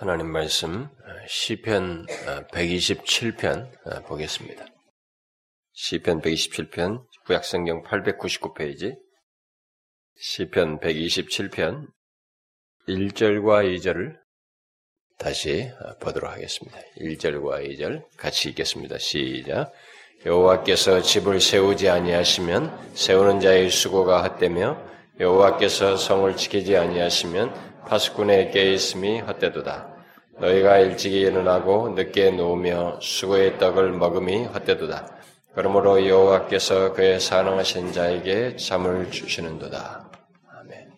하나님 말씀 시편 127편 보겠습니다. 시편 127편 구약성경 899페이지 시편 127편 1절과 2절을 다시 보도록 하겠습니다. 1절과 2절 같이 읽겠습니다. 시작. 여호와께서 집을 세우지 아니하시면 세우는 자의 수고가 헛되며 여호와께서 성을 지키지 아니하시면 파수꾼의 깨 있음이 헛되도다. 너희가 일찍이 일어나고 늦게 누우며 수고의 떡을 먹음이 헛되도다. 그러므로 여호와께서 그의 사랑하신 자에게 잠을 주시는도다. 아멘.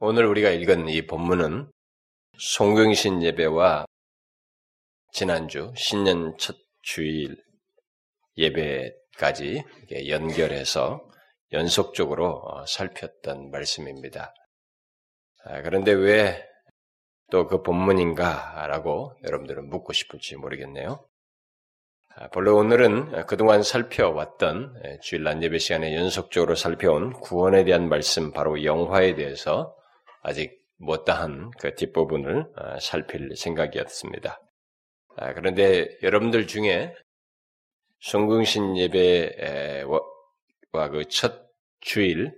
오늘 우리가 읽은 이 본문은 송경신 예배와 지난주 신년 첫 주일 예배까지 연결해서 연속적으로 살폈던 말씀입니다. 아, 그런데 왜 또 그 본문인가라고 여러분들은 묻고 싶을지 모르겠네요. 아, 본래 오늘은 그동안 살펴왔던 예, 주일날 예배 시간에 연속적으로 살펴온 구원에 대한 말씀, 바로 영화에 대해서 아직 못다한 그 뒷부분을 아, 살필 생각이었습니다. 그런데 여러분들 중에 성궁신 예배와 그 첫 주일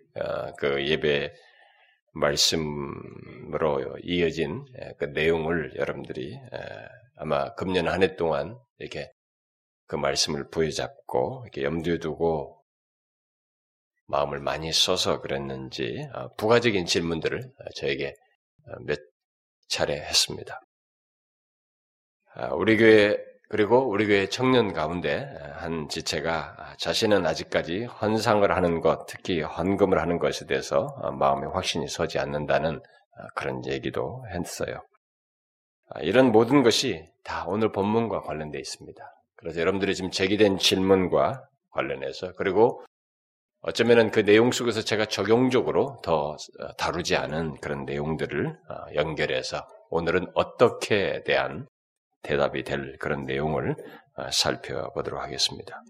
그 예배 말씀으로 이어진 그 내용을 여러분들이 아마 금년 한 해 동안 이렇게 그 말씀을 부여잡고 이렇게 염두에 두고 마음을 많이 써서 그랬는지 아, 부가적인 질문들을 저에게 몇 차례 했습니다. 아, 우리 교회 그리고 우리 교회 청년 가운데 한 지체가 자신은 아직까지 헌상을 하는 것, 특히 헌금을 하는 것에 대해서 마음에 확신이 서지 않는다는 그런 얘기도 했어요. 이런 모든 것이 다 오늘 본문과 관련되어 있습니다. 그래서 여러분들이 지금 제기된 질문과 관련해서 그리고 어쩌면은 그 내용 속에서 제가 적용적으로 더 다루지 않은 그런 내용들을 연결해서 오늘은 어떻게 대한 대답이 될 그런 내용을 어, 살펴보도록 하겠습니다.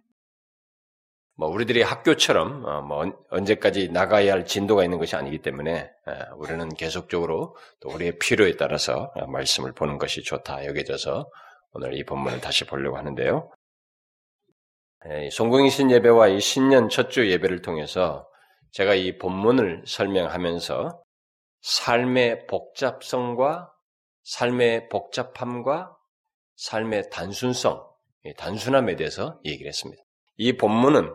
뭐 우리들이 학교처럼 어, 뭐 언제까지 나가야 할 진도가 있는 것이 아니기 때문에 어, 우리는 계속적으로 또 우리의 필요에 따라서 말씀을 보는 것이 좋다 여겨져서 오늘 이 본문을 다시 보려고 하는데요. 송공이신 예배와 이 신년 첫 주 예배를 통해서 제가 이 본문을 설명하면서 삶의 복잡성과 삶의 복잡함과 삶의 단순성, 단순함에 대해서 얘기를 했습니다. 이 본문은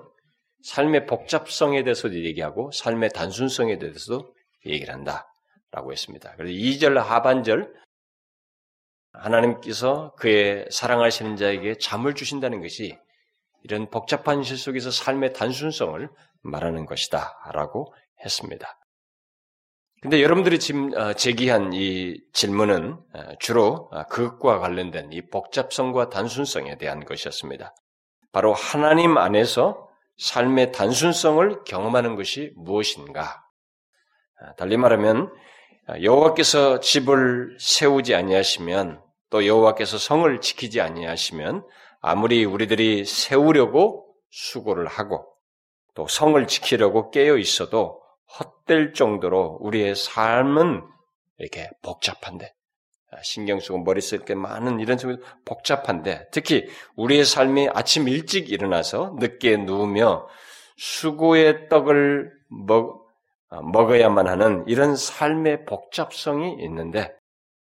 삶의 복잡성에 대해서도 얘기하고 삶의 단순성에 대해서도 얘기를 한다라고 했습니다. 그래서 2절 하반절 하나님께서 그의 사랑하시는 자에게 잠을 주신다는 것이 이런 복잡한 실 속에서 삶의 단순성을 말하는 것이다라고 했습니다. 근데 여러분들이 지금 어, 제기한 이 질문은 어, 주로 어, 그것과 관련된 이 복잡성과 단순성에 대한 것이었습니다. 바로 하나님 안에서 삶의 단순성을 경험하는 것이 무엇인가? 달리 말하면 여호와께서 집을 세우지 아니하시면 또 여호와께서 성을 지키지 아니하시면 아무리 우리들이 세우려고 수고를 하고 또 성을 지키려고 깨어 있어도 헛될 정도로 우리의 삶은 이렇게 복잡한데 아, 신경 쓰고 머리 쓸 게 많은 이런 속에 복잡한데 특히 우리의 삶이 아침 일찍 일어나서 늦게 누우며 수고의 떡을 먹, 아, 먹어야만 하는 이런 삶의 복잡성이 있는데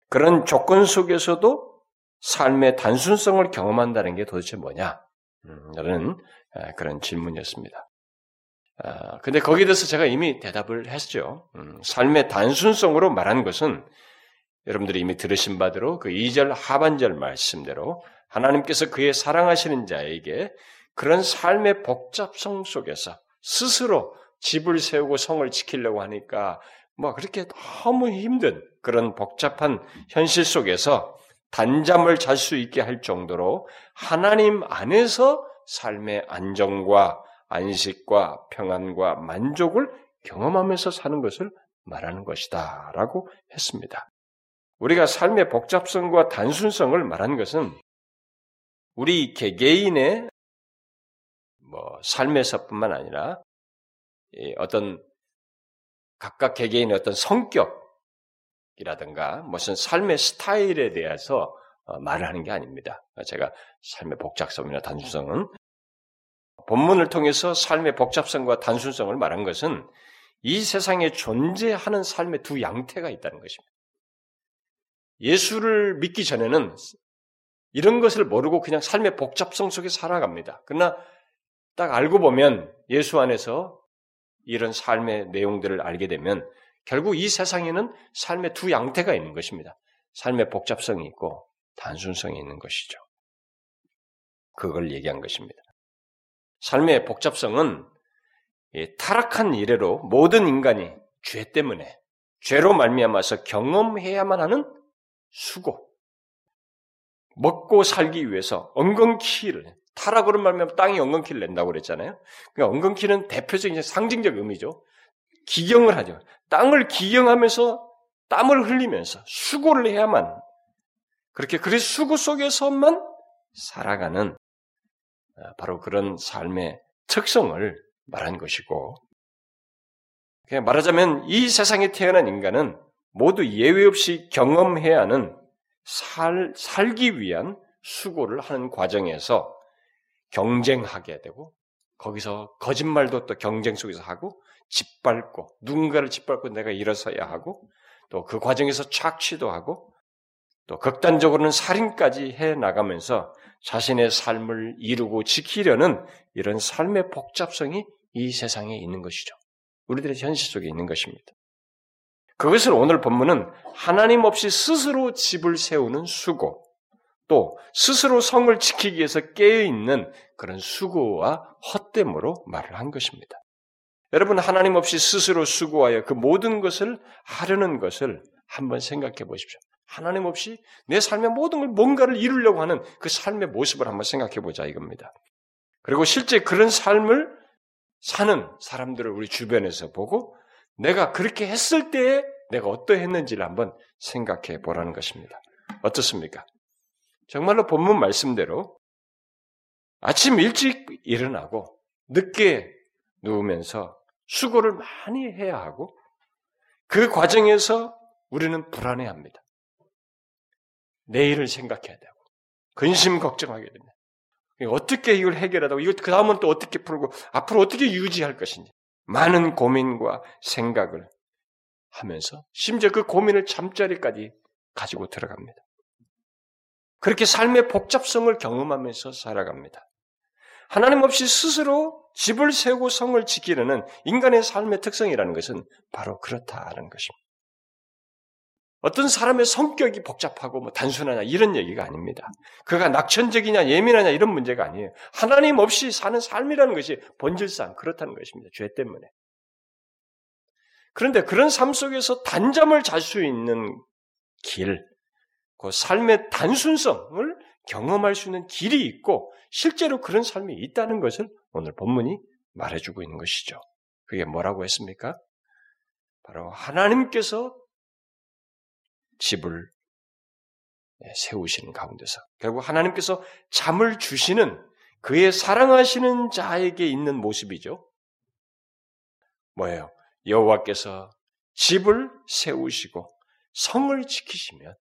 그런 조건 속에서도 삶의 단순성을 경험한다는 게 도대체 뭐냐? 음, 라는 아, 그런 질문이었습니다. 아, 근데 거기에 대해서 제가 이미 대답을 했죠. 음, 삶의 단순성으로 말한 것은 여러분들이 이미 들으신 바대로 그 2절 하반절 말씀대로 하나님께서 그의 사랑하시는 자에게 그런 삶의 복잡성 속에서 스스로 집을 세우고 성을 지키려고 하니까 뭐 그렇게 너무 힘든 그런 복잡한 현실 속에서 단잠을 잘 수 있게 할 정도로 하나님 안에서 삶의 안정과 안식과 평안과 만족을 경험하면서 사는 것을 말하는 것이다. 라고 했습니다. 우리가 삶의 복잡성과 단순성을 말하는 것은 우리 개개인의 뭐 삶에서뿐만 아니라 어떤 각각 개개인의 어떤 성격, 이라든가 무슨 삶의 스타일에 대해서 어, 말을 하는 게 아닙니다. 제가 삶의 복잡성이나 단순성은 본문을 통해서 삶의 복잡성과 단순성을 말한 것은 이 세상에 존재하는 삶의 두 양태가 있다는 것입니다. 예수를 믿기 전에는 이런 것을 모르고 그냥 삶의 복잡성 속에 살아갑니다. 그러나 딱 알고 보면 예수 안에서 이런 삶의 내용들을 알게 되면 결국 이 세상에는 삶의 두 양태가 있는 것입니다. 삶의 복잡성이 있고 단순성이 있는 것이죠. 그걸 얘기한 것입니다. 삶의 복잡성은 타락한 이래로 모든 인간이 죄 때문에 죄로 말미암아서 경험해야만 하는 수고, 먹고 살기 위해서 엉겅퀴를 타락으로 말미암아 땅이 엉겅퀴를 낸다고 그랬잖아요. 그러니까 엉겅퀴는 대표적인 상징적 의미죠. 기경을 하죠. 땅을 기경하면서 땀을 흘리면서 수고를 해야만 그렇게 그리 수고 속에서만 살아가는 아, 바로 그런 삶의 특성을 말한 것이고 말하자면 이 세상에 태어난 인간은 모두 예외 없이 경험해야 하는 살, 살기 위한 수고를 하는 과정에서 경쟁하게 되고 거기서 거짓말도 또 경쟁 속에서 하고 짓밟고 누군가를 짓밟고 내가 일어서야 하고 또 그 과정에서 착취도 하고 또 극단적으로는 살인까지 해 나가면서 자신의 삶을 이루고 지키려는 이런 삶의 복잡성이 이 세상에 있는 것이죠. 우리들의 현실 속에 있는 것입니다. 그것을 오늘 본문은 하나님 없이 스스로 집을 세우는 수고, 또 스스로 성을 지키기 위해서 깨어있는 그런 수고와 헛됨으로 말을 한 것입니다. 여러분, 하나님 없이 스스로 수고하여 그 모든 것을 하려는 것을 한번 생각해 보십시오. 하나님 없이 내 삶의 모든 걸 뭔가를 이루려고 하는 그 삶의 모습을 한번 생각해 보자 이겁니다. 그리고 실제 그런 삶을 사는 사람들을 우리 주변에서 보고 내가 그렇게 했을 때에 내가 어떠했는지를 한번 생각해 보라는 것입니다. 어떻습니까? 정말로 본문 말씀대로 아침 일찍 일어나고 늦게 누우면서 수고를 많이 해야 하고 그 과정에서 우리는 불안해합니다. 내일을 생각해야 되고 근심 걱정하게 됩니다. 어떻게 이걸 해결하다고 이거 그 다음은 또 어떻게 풀고 앞으로 어떻게 유지할 것인지 많은 고민과 생각을 하면서 심지어 그 고민을 잠자리까지 가지고 들어갑니다. 그렇게 삶의 복잡성을 경험하면서 살아갑니다. 하나님 없이 스스로 집을 세우고 성을 지키려는 인간의 삶의 특성이라는 것은 바로 그렇다는 것입니다. 어떤 사람의 성격이 복잡하고 뭐 단순하냐 이런 얘기가 아닙니다. 그가 낙천적이냐 예민하냐 이런 문제가 아니에요. 하나님 없이 사는 삶이라는 것이 본질상 그렇다는 것입니다. 죄 때문에. 그런데 그런 삶 속에서 단잠을 잘 수 있는 길, 그 삶의 단순성을 경험할 수 있는 길이 있고 실제로 그런 삶이 있다는 것을 오늘 본문이 말해주고 있는 것이죠. 그게 뭐라고 했습니까? 바로 하나님께서 집을 예, 세우시는 가운데서 결국 하나님께서 잠을 주시는 그의 사랑하시는 자에게 있는 모습이죠. 뭐예요? 여호와께서 집을 세우시고 성을 지키시면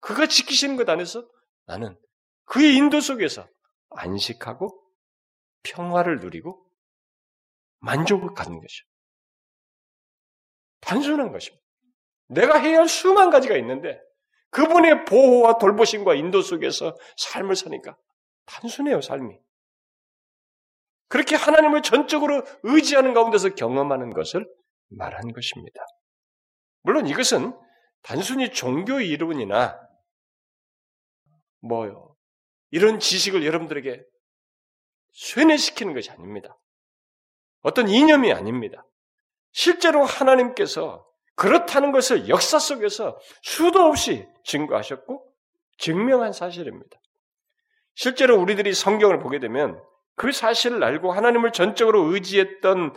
그가 지키시는 것 안에서 나는 그의 인도 속에서 안식하고 평화를 누리고 만족을 갖는 것이죠. 단순한 것입니다. 내가 해야 할 수만 가지가 있는데 그분의 보호와 돌보심과 인도 속에서 삶을 사니까 단순해요, 삶이. 그렇게 하나님을 전적으로 의지하는 가운데서 경험하는 것을 말한 것입니다. 물론 이것은 단순히 종교 이론이나 뭐요 이런 지식을 여러분들에게 쇠뇌시키는 것이 아닙니다. 어떤 이념이 아닙니다. 실제로 하나님께서 그렇다는 것을 역사 속에서 수도 없이 증거하셨고 증명한 사실입니다. 실제로 우리들이 성경을 보게 되면 그 사실을 알고 하나님을 전적으로 의지했던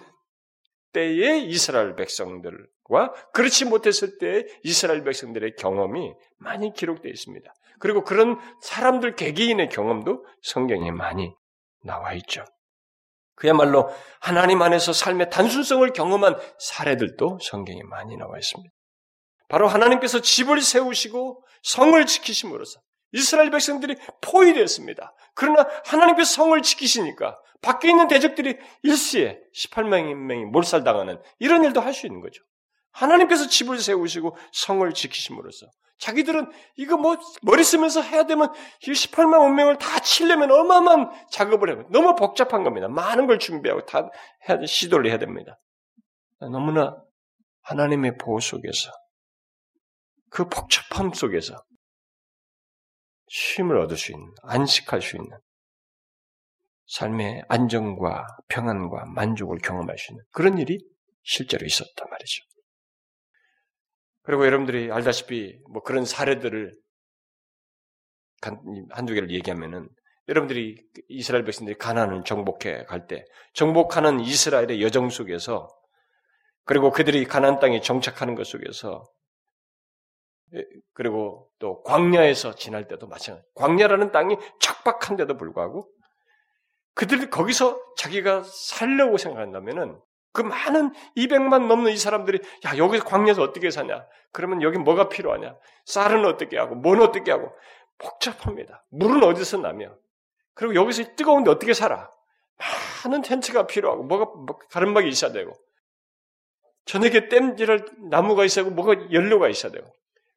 때의 이스라엘 백성들과 그렇지 못했을 때의 이스라엘 백성들의 경험이 많이 기록되어 있습니다. 그리고 그런 사람들 개개인의 경험도 성경에 많이 나와 있죠. 그야말로 하나님 안에서 삶의 단순성을 경험한 사례들도 성경에 많이 나와 있습니다. 바로 하나님께서 집을 세우시고 성을 지키심으로써 이스라엘 백성들이 포위되었습니다. 그러나 하나님께서 성을 지키시니까 밖에 있는 대적들이 일시에 18명이 몰살당하는 이런 일도 할 수 있는 거죠. 하나님께서 집을 세우시고 성을 지키심으로써 자기들은 이거 뭐 머리 쓰면서 해야 되면 이 18만 원명을 다 치려면 어마어마한 작업을 해요. 너무 복잡한 겁니다. 많은 걸 준비하고 다 해야 시도를 해야 됩니다. 너무나 하나님의 보호 속에서 그 복잡함 속에서 쉼을 얻을 수 있는 안식할 수 있는 삶의 안정과 평안과 만족을 경험할 수 있는 그런 일이 실제로 있었단 말이죠. 그리고 여러분들이 알다시피 뭐 그런 사례들을 한두 개를 얘기하면은 여러분들이 이스라엘 백성들이 가나안을 정복해 갈 때 정복하는 이스라엘의 여정 속에서 그리고 그들이 가나안 땅에 정착하는 것 속에서 그리고 또 광야에서 지날 때도 마찬가지. 광야라는 땅이 척박한데도 불구하고 그들이 거기서 자기가 살려고 생각한다면은 그 많은 200만 넘는 이 사람들이 야 여기서 광야에서 어떻게 사냐? 그러면 여기 뭐가 필요하냐? 쌀은 어떻게 하고 뭔 어떻게 하고 복잡합니다. 물은 어디서 나며 그리고 여기서 뜨거운데 어떻게 살아? 많은 텐트가 필요하고 뭐가 뭐 가름막이 있어야 되고 저녁에 땜질할 나무가 있어야 되고 뭐가 연료가 있어야 되고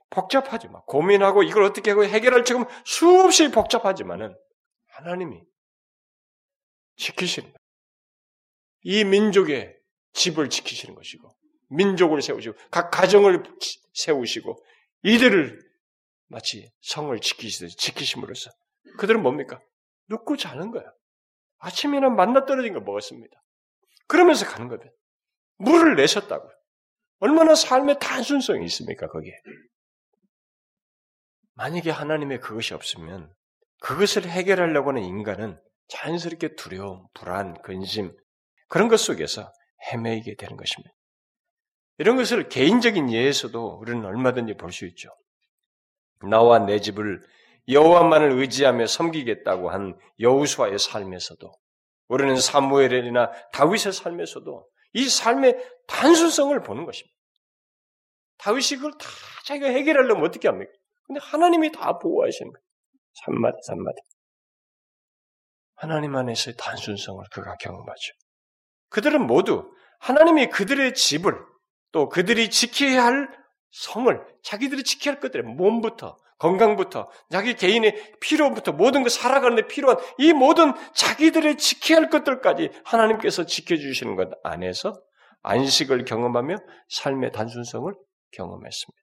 복잡하지 만 고민하고 이걸 어떻게 하고 해결할 지 금 수없이 복잡하지만은 하나님이 지키시는 이 민족의 집을 지키시는 것이고 민족을 세우시고 각 가정을 세우시고 이들을 마치 성을 지키시듯이 지키심으로써 그들은 뭡니까? 눕고 자는 거야. 아침에는 만나 떨어진 거 먹었습니다. 그러면서 가는 거예요. 물을 내셨다고요. 얼마나 삶의 단순성이 있습니까, 거기에. 만약에 하나님의 그것이 없으면 그것을 해결하려고 하는 인간은 자연스럽게 두려움, 불안, 근심, 그런 것 속에서 헤매이게 되는 것입니다. 이런 것을 개인적인 예에서도 우리는 얼마든지 볼 수 있죠. 나와 내 집을 여호와만을 의지하며 섬기겠다고 한 여우수아의 삶에서도 우리는 사무엘이나 다윗의 삶에서도 이 삶의 단순성을 보는 것입니다. 다윗이 그걸 다 자기가 해결하려면 어떻게 합니까? 근데 하나님이 다 보호하시는 거예요. 산마디, 산마디. 하나님 안에서의 단순성을 그가 경험하죠. 그들은 모두 하나님이 그들의 집을 또 그들이 지켜야 할 성을 자기들이 지켜야 할 것들의 몸부터 건강부터 자기 개인의 필요부터 모든 것 살아가는 데 필요한 이 모든 자기들의 지켜야 할 것들까지 하나님께서 지켜주시는 것 안에서 안식을 경험하며 삶의 단순성을 경험했습니다.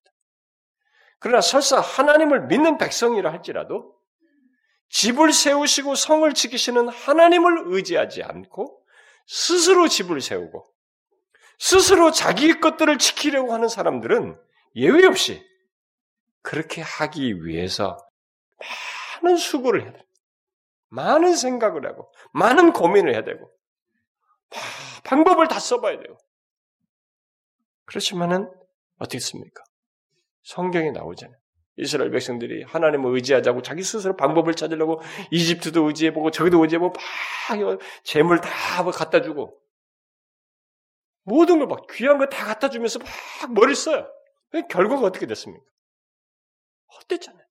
그러나 설사 하나님을 믿는 백성이라 할지라도 집을 세우시고 성을 지키시는 하나님을 의지하지 않고 스스로 집을 세우고 스스로 자기 것들을 지키려고 하는 사람들은 예외 없이 그렇게 하기 위해서 많은 수고를 해야 돼요. 많은 생각을 하고, 많은 고민을 해야 되고, 방법을 다 써봐야 돼요. 그렇지만은, 어떻겠습니까? 성경에 나오잖아요. 이스라엘 백성들이 하나님을 의지하자고 자기 스스로 방법을 찾으려고 이집트도 의지해보고 저기도 의지해보고 막 재물 다 갖다 주고 모든 걸 막 귀한 거 다 갖다 주면서 막 머리를 써요. 결과가 어떻게 됐습니까? 헛됐잖아요.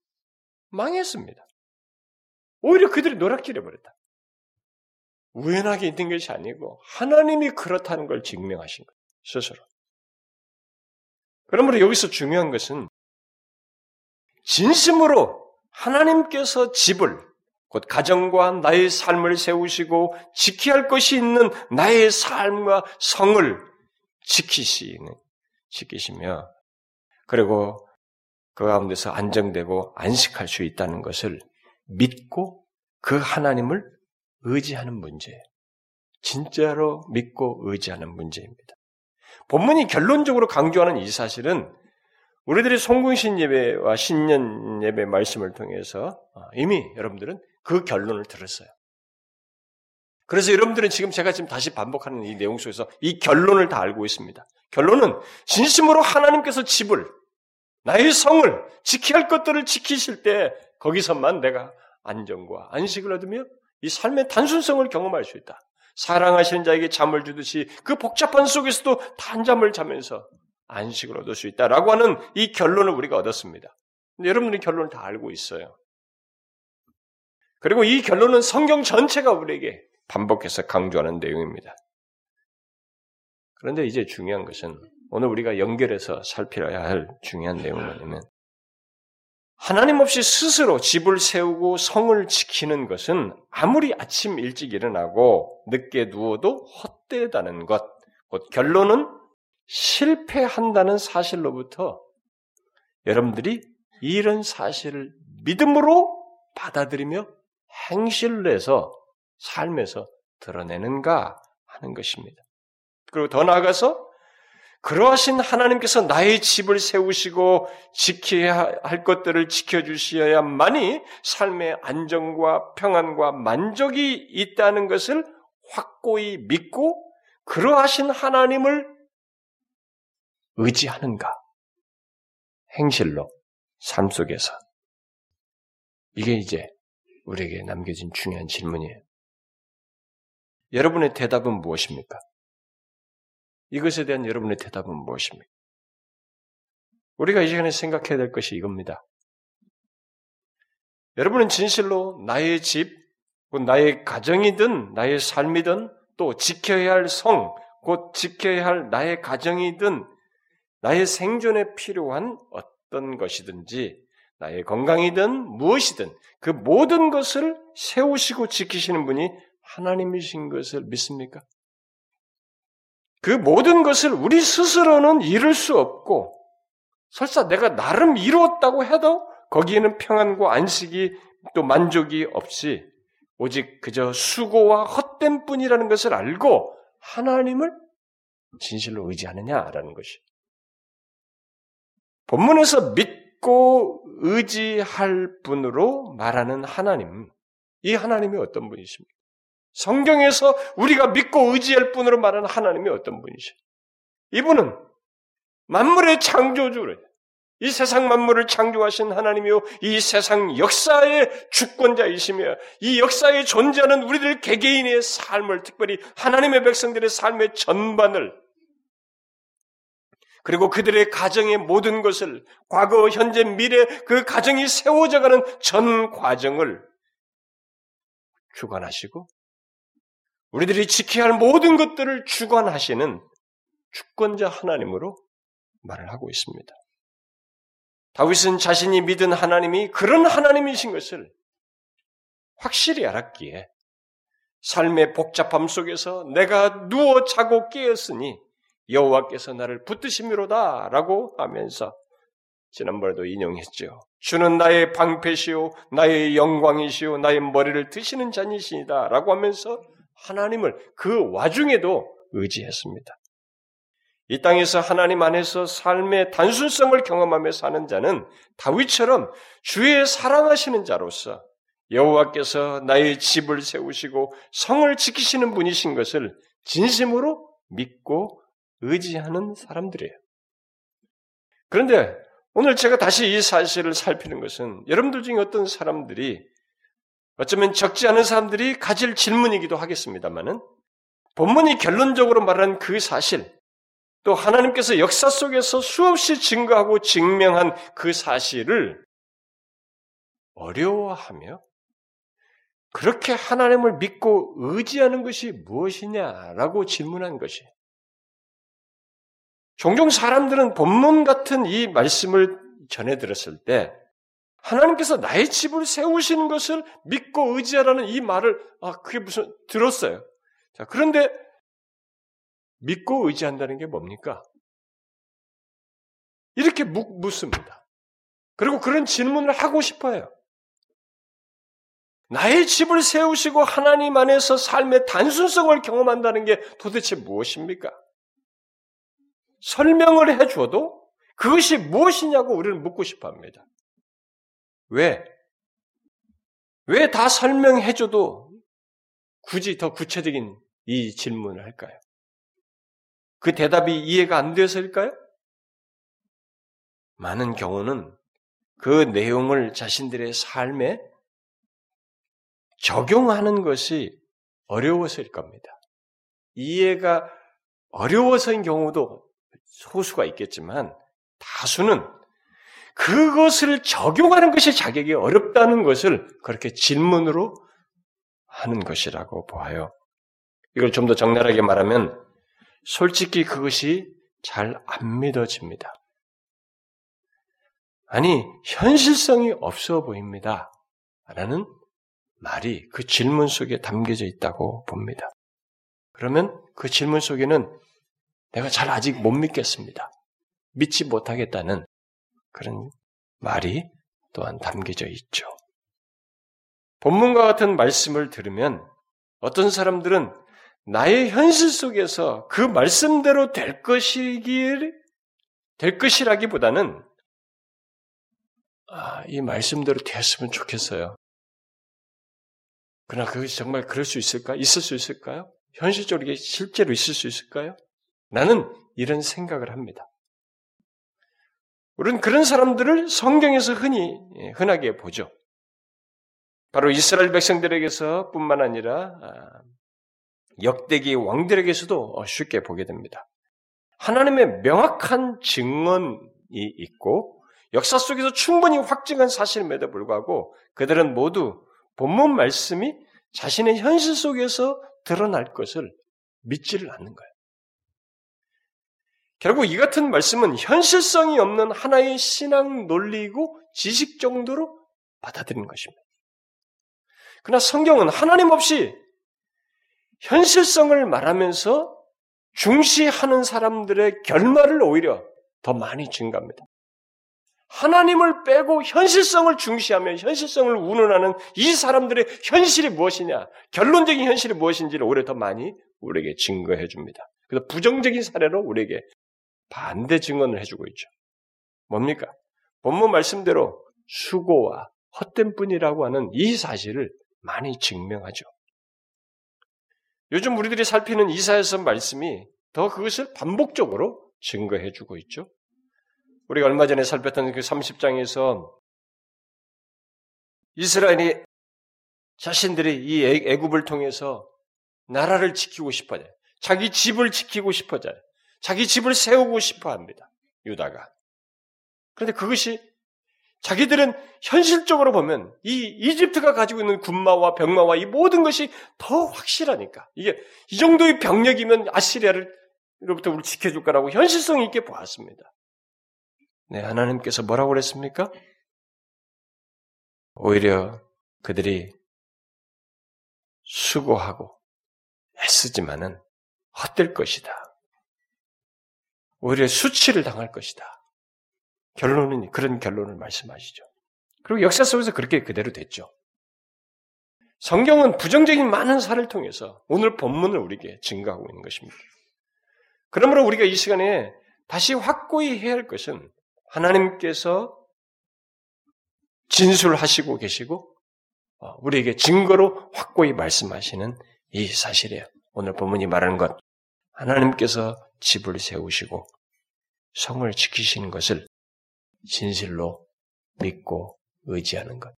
망했습니다. 오히려 그들이 노락질해 버렸다. 우연하게 있는 것이 아니고 하나님이 그렇다는 걸 증명하신 거예요. 스스로. 그러므로 여기서 중요한 것은 진심으로 하나님께서 집을 곧 가정과 나의 삶을 세우시고 지켜야 할 것이 있는 나의 삶과 성을 지키시는 지키시며 그리고 그 가운데서 안정되고 안식할 수 있다는 것을 믿고 그 하나님을 의지하는 문제예요. 진짜로 믿고 의지하는 문제입니다. 본문이 결론적으로 강조하는 이 사실은 우리들이 송궁신 예배와 신년 예배 말씀을 통해서 어, 이미 여러분들은 그 결론을 들었어요. 그래서 여러분들은 지금 제가 지금 다시 반복하는 이 내용 속에서 이 결론을 다 알고 있습니다. 결론은 진심으로 하나님께서 집을 나의 성을 지켜야 할 것들을 지키실 때 거기서만 내가 안정과 안식을 얻으며 이 삶의 단순성을 경험할 수 있다. 사랑하시는 자에게 잠을 주듯이 그 복잡한 속에서도 단잠을 자면서 안식을 얻을 수 있다라고 하는 이 결론을 우리가 얻었습니다. 여러분들이 결론을 다 알고 있어요. 그리고 이 결론은 성경 전체가 우리에게 반복해서 강조하는 내용입니다. 그런데 이제 중요한 것은 오늘 우리가 연결해서 살펴야 할 중요한 내용은 뭐냐면 하나님 없이 스스로 집을 세우고 성을 지키는 것은 아무리 아침 일찍 일어나고 늦게 누워도 헛되다는 것. 곧 결론은 실패한다는 사실로부터 여러분들이 이런 사실을 믿음으로 받아들이며 행실을 해서 삶에서 드러내는가 하는 것입니다. 그리고 더 나아가서 그러하신 하나님께서 나의 집을 세우시고 지켜야 할 것들을 지켜주셔야만이 삶의 안정과 평안과 만족이 있다는 것을 확고히 믿고 그러하신 하나님을 의지하는가? 행실로, 삶 속에서. 이게 이제 우리에게 남겨진 중요한 질문이에요. 여러분의 대답은 무엇입니까? 이것에 대한 여러분의 대답은 무엇입니까? 우리가 이 시간에 생각해야 될 것이 이겁니다. 여러분은 진실로 나의 집, 나의 가정이든 나의 삶이든 또 지켜야 할 성, 곧 지켜야 할 나의 가정이든 나의 생존에 필요한 어떤 것이든지 나의 건강이든 무엇이든 그 모든 것을 세우시고 지키시는 분이 하나님이신 것을 믿습니까? 그 모든 것을 우리 스스로는 이룰 수 없고 설사 내가 나름 이루었다고 해도 거기에는 평안과 안식이 또 만족이 없이 오직 그저 수고와 헛된 뿐이라는 것을 알고 하나님을 진실로 의지하느냐라는 것이. 본문에서 믿고 의지할 분으로 말하는 하나님, 이 하나님이 어떤 분이십니까? 성경에서 우리가 믿고 의지할 분으로 말하는 하나님이 어떤 분이시죠? 이분은 만물의 창조주를 이 세상 만물을 창조하신 하나님이요 이 세상 역사의 주권자이시며 이 역사에 존재하는 우리들 개개인의 삶을 특별히 하나님의 백성들의 삶의 전반을 그리고 그들의 가정의 모든 것을 과거, 현재, 미래 그 가정이 세워져가는 전 과정을 주관하시고 우리들이 지켜야 할 모든 것들을 주관하시는 주권자 하나님으로 말을 하고 있습니다. 다윗은 자신이 믿은 하나님이 그런 하나님이신 것을 확실히 알았기에 삶의 복잡함 속에서 내가 누워 자고 깨었으니 여호와께서 나를 붙드심이로다라고 하면서 지난번에도 인용했죠. 주는 나의 방패시오, 나의 영광이시오, 나의 머리를 드시는 자니시니다라고 하면서 하나님을 그 와중에도 의지했습니다. 이 땅에서 하나님 안에서 삶의 단순성을 경험하며 사는 자는 다윗처럼 주의 사랑하시는 자로서 여호와께서 나의 집을 세우시고 성을 지키시는 분이신 것을 진심으로 믿고 의지하는 사람들이에요. 그런데 오늘 제가 다시 이 사실을 살피는 것은 여러분들 중에 어떤 사람들이 어쩌면 적지 않은 사람들이 가질 질문이기도 하겠습니다만은 본문이 결론적으로 말하는 그 사실, 또 하나님께서 역사 속에서 수없이 증거하고 증명한 그 사실을 어려워하며 그렇게 하나님을 믿고 의지하는 것이 무엇이냐라고 질문한 것이. 종종 사람들은 본문 같은 이 말씀을 전해 들었을 때 하나님께서 나의 집을 세우시는 것을 믿고 의지하라는 이 말을 아 그게 무슨 들었어요. 자 그런데 믿고 의지한다는 게 뭡니까? 이렇게 묻, 묻습니다. 그리고 그런 질문을 하고 싶어요. 나의 집을 세우시고 하나님 안에서 삶의 단순성을 경험한다는 게 도대체 무엇입니까? 설명을 해줘도 그것이 무엇이냐고 우리는 묻고 싶어 합니다. 왜? 왜 다 설명해줘도 굳이 더 구체적인 이 질문을 할까요? 그 대답이 이해가 안 돼서일까요? 많은 경우는 그 내용을 자신들의 삶에 적용하는 것이 어려워서일 겁니다. 이해가 어려워서인 경우도 소수가 있겠지만 다수는 그것을 적용하는 것이 자격이 어렵다는 것을 그렇게 질문으로 하는 것이라고 보아요. 이걸 좀 더 적나라하게 말하면 솔직히 그것이 잘 안 믿어집니다. 아니, 현실성이 없어 보입니다. 라는 말이 그 질문 속에 담겨져 있다고 봅니다. 그러면 그 질문 속에는 내가 잘 아직 못 믿겠습니다. 믿지 못하겠다는 그런 말이 또한 담겨져 있죠. 본문과 같은 말씀을 들으면 어떤 사람들은 나의 현실 속에서 그 말씀대로 될 것이길, 될 것이라기보다는 아, 이 말씀대로 되었으면 좋겠어요. 그러나 그것이 정말 그럴 수 있을까? 있을 수 있을까요? 현실적으로 실제로 있을 수 있을까요? 나는 이런 생각을 합니다. 우리는 그런 사람들을 성경에서 흔히, 예, 흔하게 보죠. 바로 이스라엘 백성들에게서 뿐만 아니라 아, 역대기 왕들에게서도 쉽게 보게 됩니다. 하나님의 명확한 증언이 있고 역사 속에서 충분히 확증한 사실임에도 불구하고 그들은 모두 본문 말씀이 자신의 현실 속에서 드러날 것을 믿지를 않는 거예요. 결국 이 같은 말씀은 현실성이 없는 하나의 신앙 논리이고 지식 정도로 받아들이는 것입니다. 그러나 성경은 하나님 없이 현실성을 말하면서 중시하는 사람들의 결말을 오히려 더 많이 증가합니다. 하나님을 빼고 현실성을 중시하며 현실성을 운운하는 이 사람들의 현실이 무엇이냐, 결론적인 현실이 무엇인지를 오히려 더 많이 우리에게 증거해 줍니다. 그래서 부정적인 사례로 우리에게 반대 증언을 해주고 있죠. 뭡니까? 본문 말씀대로 수고와 헛된 뿐이라고 하는 이 사실을 많이 증명하죠. 요즘 우리들이 살피는 이사야서 말씀이 더 그것을 반복적으로 증거해주고 있죠. 우리가 얼마 전에 살폈던 그 30장에서 이스라엘이 자신들이 이 애굽을 통해서 나라를 지키고 싶어져 자기 집을 지키고 싶어져 자기 집을 세우고 싶어 합니다. 유다가. 그런데 그것이 자기들은 현실적으로 보면 이 이집트가 가지고 있는 군마와 병마와 이 모든 것이 더 확실하니까 이게 이 정도의 병력이면 아시리아를로부터 우리 지켜줄 거라고 현실성 있게 보았습니다. 네, 하나님께서 뭐라고 그랬습니까? 오히려 그들이 수고하고 애쓰지만은 헛될 것이다. 오히려 수치를 당할 것이다. 결론은 그런 결론을 말씀하시죠. 그리고 역사 속에서 그렇게 그대로 됐죠. 성경은 부정적인 많은 사를 통해서 오늘 본문을 우리에게 증가하고 있는 것입니다. 그러므로 우리가 이 시간에 다시 확고히 해야 할 것은 하나님께서 진술하시고 계시고 어, 우리에게 증거로 확고히 말씀하시는 이 사실이에요. 오늘 본문이 말하는 것 하나님께서 집을 세우시고 성을 지키시는 것을 진실로 믿고 의지하는 것.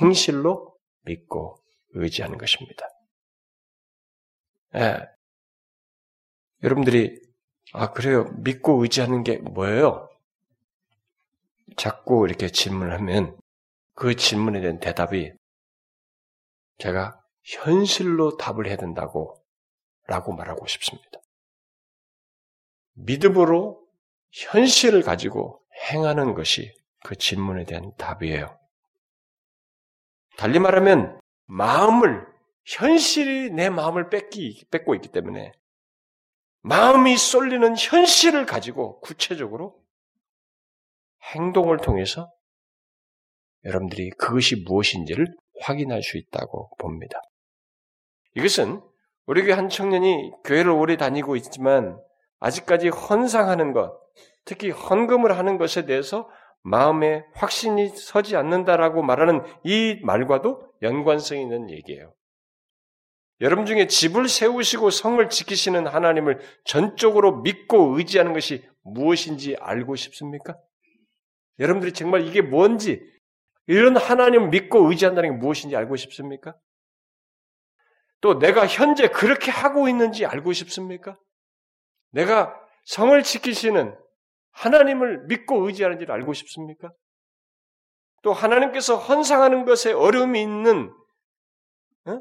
행실로 믿고 의지하는 것입니다. 예. 여러분들이, 아, 그래요. 믿고 의지하는 게 뭐예요? 자꾸 이렇게 질문을 하면 그 질문에 대한 대답이 제가 현실로 답을 해야 된다고 라고 말하고 싶습니다. 믿음으로 현실을 가지고 행하는 것이 그 질문에 대한 답이에요. 달리 말하면 마음을 현실이 내 마음을 뺏기, 뺏고 있기 때문에 마음이 쏠리는 현실을 가지고 구체적으로 행동을 통해서 여러분들이 그것이 무엇인지를 확인할 수 있다고 봅니다. 이것은 우리 교회 한 청년이 교회를 오래 다니고 있지만 아직까지 헌상하는 것, 특히 헌금을 하는 것에 대해서 마음에 확신이 서지 않는다라고 말하는 이 말과도 연관성 있는 얘기예요. 여러분 중에 집을 세우시고 성을 지키시는 하나님을 전적으로 믿고 의지하는 것이 무엇인지 알고 싶습니까? 여러분들이 정말 이게 뭔지, 이런 하나님을 믿고 의지한다는 게 무엇인지 알고 싶습니까? 또 내가 현재 그렇게 하고 있는지 알고 싶습니까? 내가 성을 지키시는 하나님을 믿고 의지하는지를 알고 싶습니까? 또 하나님께서 헌상하는 것에 어려움이 있는 어?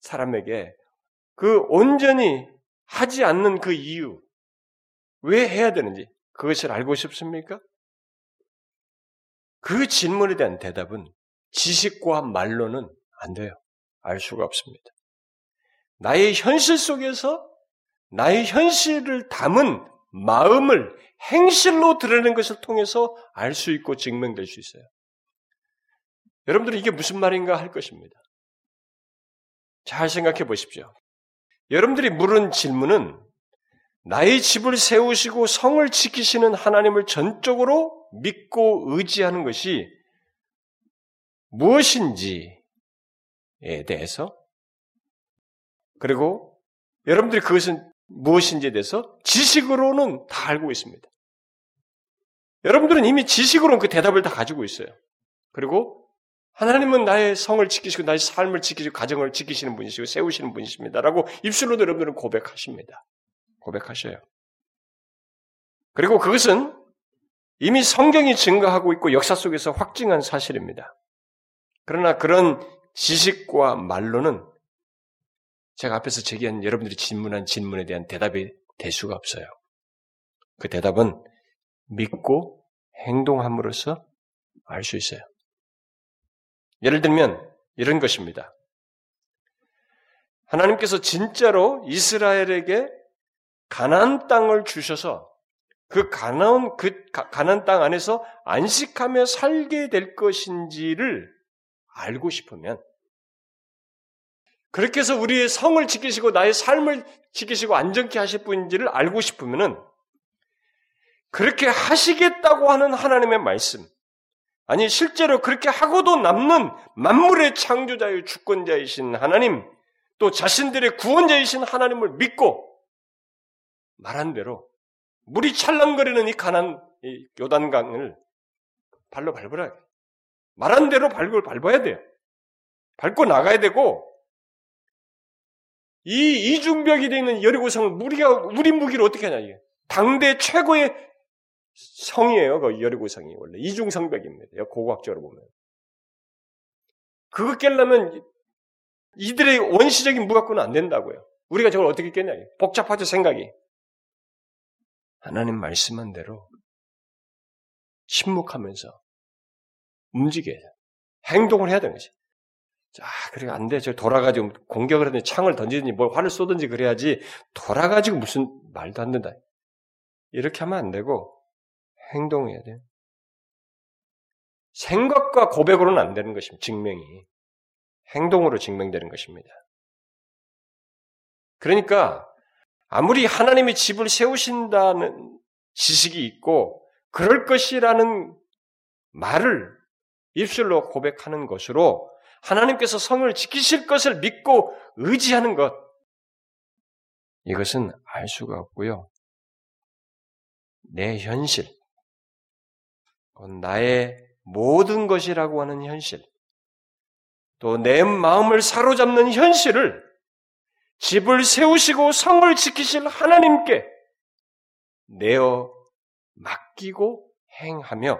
사람에게 그 온전히 하지 않는 그 이유, 왜 해야 되는지 그것을 알고 싶습니까? 그 질문에 대한 대답은 지식과 말로는 안 돼요. 알 수가 없습니다. 나의 현실 속에서 나의 현실을 담은 마음을 행실로 드러내는 것을 통해서 알 수 있고 증명될 수 있어요. 여러분들은 이게 무슨 말인가 할 것입니다. 잘 생각해 보십시오. 여러분들이 물은 질문은 나의 집을 세우시고 성을 지키시는 하나님을 전적으로 믿고 의지하는 것이 무엇인지에 대해서 그리고 여러분들이 그것은 무엇인지에 대해서 지식으로는 다 알고 있습니다. 여러분들은 이미 지식으로는 그 대답을 다 가지고 있어요. 그리고 하나님은 나의 성을 지키시고 나의 삶을 지키시고 가정을 지키시는 분이시고 세우시는 분이십니다라고 입술로도 여러분들은 고백하십니다. 고백하셔요. 그리고 그것은 이미 성경이 증거하고 있고 역사 속에서 확증한 사실입니다. 그러나 그런 지식과 말로는 제가 앞에서 제기한 여러분들이 질문한 질문에 대한 대답이 될 수가 없어요. 그 대답은 믿고 행동함으로써 알 수 있어요. 예를 들면 이런 것입니다. 하나님께서 진짜로 이스라엘에게 가나안 땅을 주셔서 그 가나안 그 가나안 땅 안에서 안식하며 살게 될 것인지를 알고 싶으면 그렇게 해서 우리의 성을 지키시고 나의 삶을 지키시고 안정케 하실 분인지를 알고 싶으면은 그렇게 하시겠다고 하는 하나님의 말씀, 아니 실제로 그렇게 하고도 남는 만물의 창조자의 주권자이신 하나님, 또 자신들의 구원자이신 하나님을 믿고 말한 대로 물이 찰랑거리는 이 가난 이 요단강을 발로 밟으라. 말한 대로 밟을 밟아야 돼요. 밟고 나가야 되고 이 이중벽이 되어 있는 여리고성을 우리가 우리 무기를 어떻게 하냐 이게 당대 최고의 성이에요. 그 여리고성이 원래 이중성벽입니다. 고고학적으로 보면 그거 깰려면 이들의 원시적인 무갖고는 안 된다고요. 우리가 저걸 어떻게 깼냐? 복잡하죠 생각이. 하나님 말씀한 대로 침묵하면서 움직여야 돼. 행동을 해야 되는 거지. 자, 그래 안 돼. 저 돌아가지고 공격을 하든지 창을 던지든지 뭘 화를 쏘든지 그래야지 돌아가지고 무슨 말도 안 된다. 이렇게 하면 안 되고 행동해야 돼. 생각과 고백으로는 안 되는 것입니다. 증명이. 행동으로 증명되는 것입니다. 그러니까 아무리 하나님의 집을 세우신다는 지식이 있고 그럴 것이라는 말을 입술로 고백하는 것으로 하나님께서 성을 지키실 것을 믿고 의지하는 것 이것은 알 수가 없고요. 내 현실, 나의 모든 것이라고 하는 현실, 또 내 마음을 사로잡는 현실을 집을 세우시고 성을 지키실 하나님께 내어 맡기고 행하며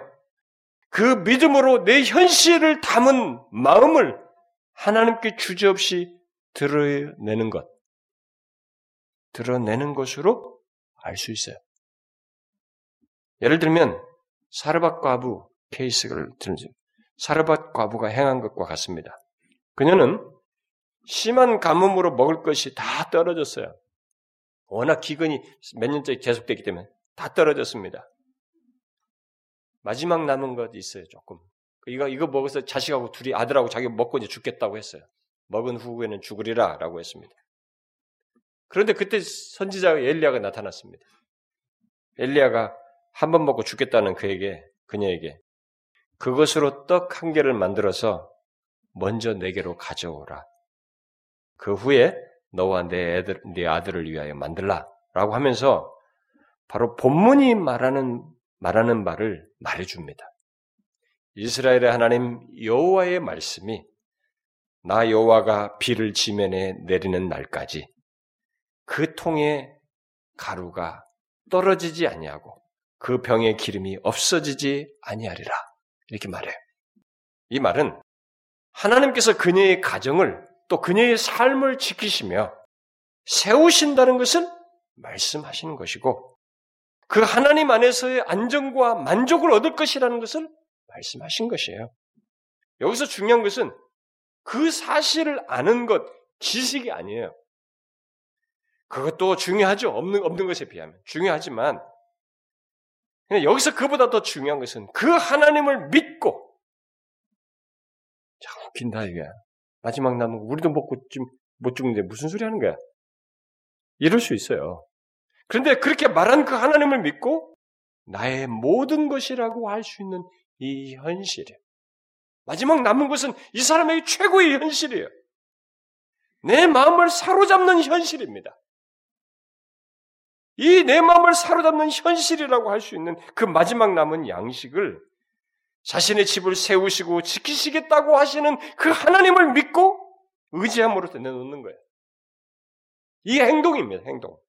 그 믿음으로 내 현실을 담은 마음을 하나님께 주저없이 드러내는 것, 드러내는 것으로 알 수 있어요. 예를 들면 사르밧 과부 케이스를 들으죠. 사르밧 과부가 행한 것과 같습니다. 그녀는 심한 가뭄으로 먹을 것이 다 떨어졌어요. 워낙 기근이 몇 년째 계속됐기 때문에 다 떨어졌습니다. 마지막 남은 것 있어요, 조금. 이거, 이거 먹어서 자식하고 둘이 아들하고 자기 먹고 이제 죽겠다고 했어요. 먹은 후에는 죽으리라 라고 했습니다. 그런데 그때 선지자 엘리야가 나타났습니다. 엘리야가 한 번 먹고 죽겠다는 그에게, 그녀에게 그것으로 떡 한 개를 만들어서 먼저 내게로 가져오라. 그 후에 너와 내 애들, 네 아들을 위하여 만들라. 라고 하면서 바로 본문이 말하는, 말하는 말을 말해줍니다. 이스라엘의 하나님 여호와의 말씀이 나 여호와가 비를 지면에 내리는 날까지 그 통에 가루가 떨어지지 아니하고 그 병의 기름이 없어지지 아니하리라. 이렇게 말해요. 이 말은 하나님께서 그녀의 가정을 또 그녀의 삶을 지키시며 세우신다는 것을 말씀하시는 것이고 그 하나님 안에서의 안정과 만족을 얻을 것이라는 것을 말씀하신 것이에요. 여기서 중요한 것은 그 사실을 아는 것, 지식이 아니에요. 그것도 중요하죠. 없는, 없는 것에 비하면. 중요하지만, 여기서 그보다 더 중요한 것은 그 하나님을 믿고, 참 웃긴다, 이게. 마지막 남은 우리도 먹고 좀 못 죽는데 무슨 소리 하는 거야? 이럴 수 있어요. 그런데 그렇게 말한 그 하나님을 믿고 나의 모든 것이라고 할 수 있는 이 현실이에요. 마지막 남은 것은 이 사람에게 최고의 현실이에요. 내 마음을 사로잡는 현실입니다. 이 내 마음을 사로잡는 현실이라고 할 수 있는 그 마지막 남은 양식을 자신의 집을 세우시고 지키시겠다고 하시는 그 하나님을 믿고 의지함으로 내놓는 거예요. 이 행동입니다, 행동.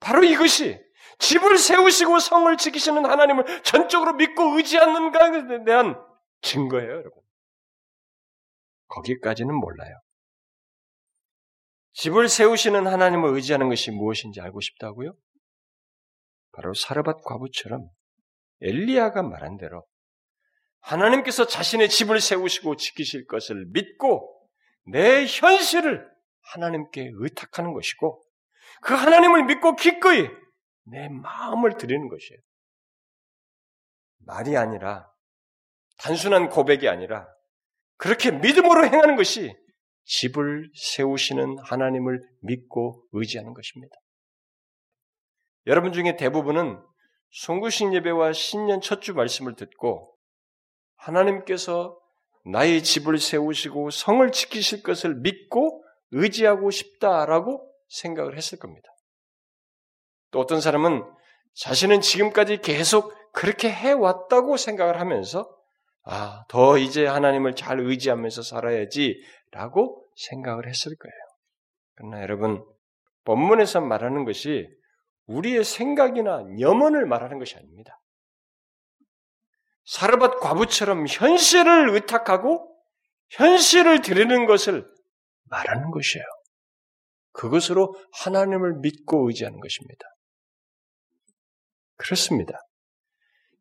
바로 이것이 집을 세우시고 성을 지키시는 하나님을 전적으로 믿고 의지하는가에 대한 증거예요, 여러분. 거기까지는 몰라요. 집을 세우시는 하나님을 의지하는 것이 무엇인지 알고 싶다고요? 바로 사르밧 과부처럼 엘리야가 말한 대로 하나님께서 자신의 집을 세우시고 지키실 것을 믿고 내 현실을 하나님께 의탁하는 것이고 그 하나님을 믿고 기꺼이 내 마음을 드리는 것이에요. 말이 아니라 단순한 고백이 아니라 그렇게 믿음으로 행하는 것이 집을 세우시는 하나님을 믿고 의지하는 것입니다. 여러분 중에 대부분은 송구식 예배와 신년 첫 주 말씀을 듣고 하나님께서 나의 집을 세우시고 성을 지키실 것을 믿고 의지하고 싶다라고 생각을 했을 겁니다. 또 어떤 사람은 자신은 지금까지 계속 그렇게 해왔다고 생각을 하면서 아, 더 이제 하나님을 잘 의지하면서 살아야지 라고 생각을 했을 거예요. 그러나 여러분, 본문에서 말하는 것이 우리의 생각이나 염원을 말하는 것이 아닙니다. 사르밧 과부처럼 현실을 의탁하고 현실을 드리는 것을 말하는 것이에요. 그것으로 하나님을 믿고 의지하는 것입니다. 그렇습니다.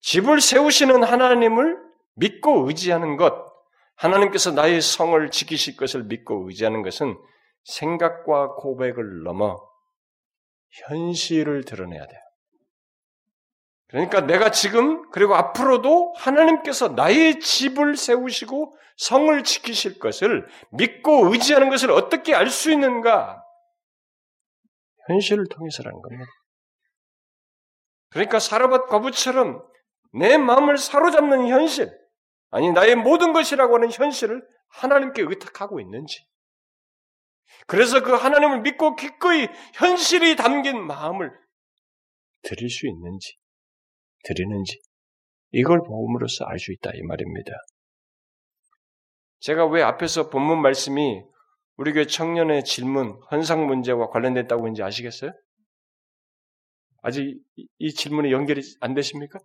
집을 세우시는 하나님을 믿고 의지하는 것, 하나님께서 나의 성을 지키실 것을 믿고 의지하는 것은 생각과 고백을 넘어 현실을 드러내야 돼요. 그러니까 내가 지금 그리고 앞으로도 하나님께서 나의 집을 세우시고 성을 지키실 것을 믿고 의지하는 것을 어떻게 알 수 있는가? 현실을 통해서라는 겁니다. 그러니까 사르밧 과부처럼 내 마음을 사로잡는 현실, 아니 나의 모든 것이라고 하는 현실을 하나님께 의탁하고 있는지, 그래서 그 하나님을 믿고 기꺼이 현실이 담긴 마음을 드릴 수 있는지, 드리는지, 이걸 보음으로써 알 수 있다 이 말입니다. 제가 왜 앞에서 본문 말씀이 우리 교회 청년의 질문, 헌상 문제와 관련됐다고 했는지 아시겠어요? 아직 이 질문이 연결이 안 되십니까?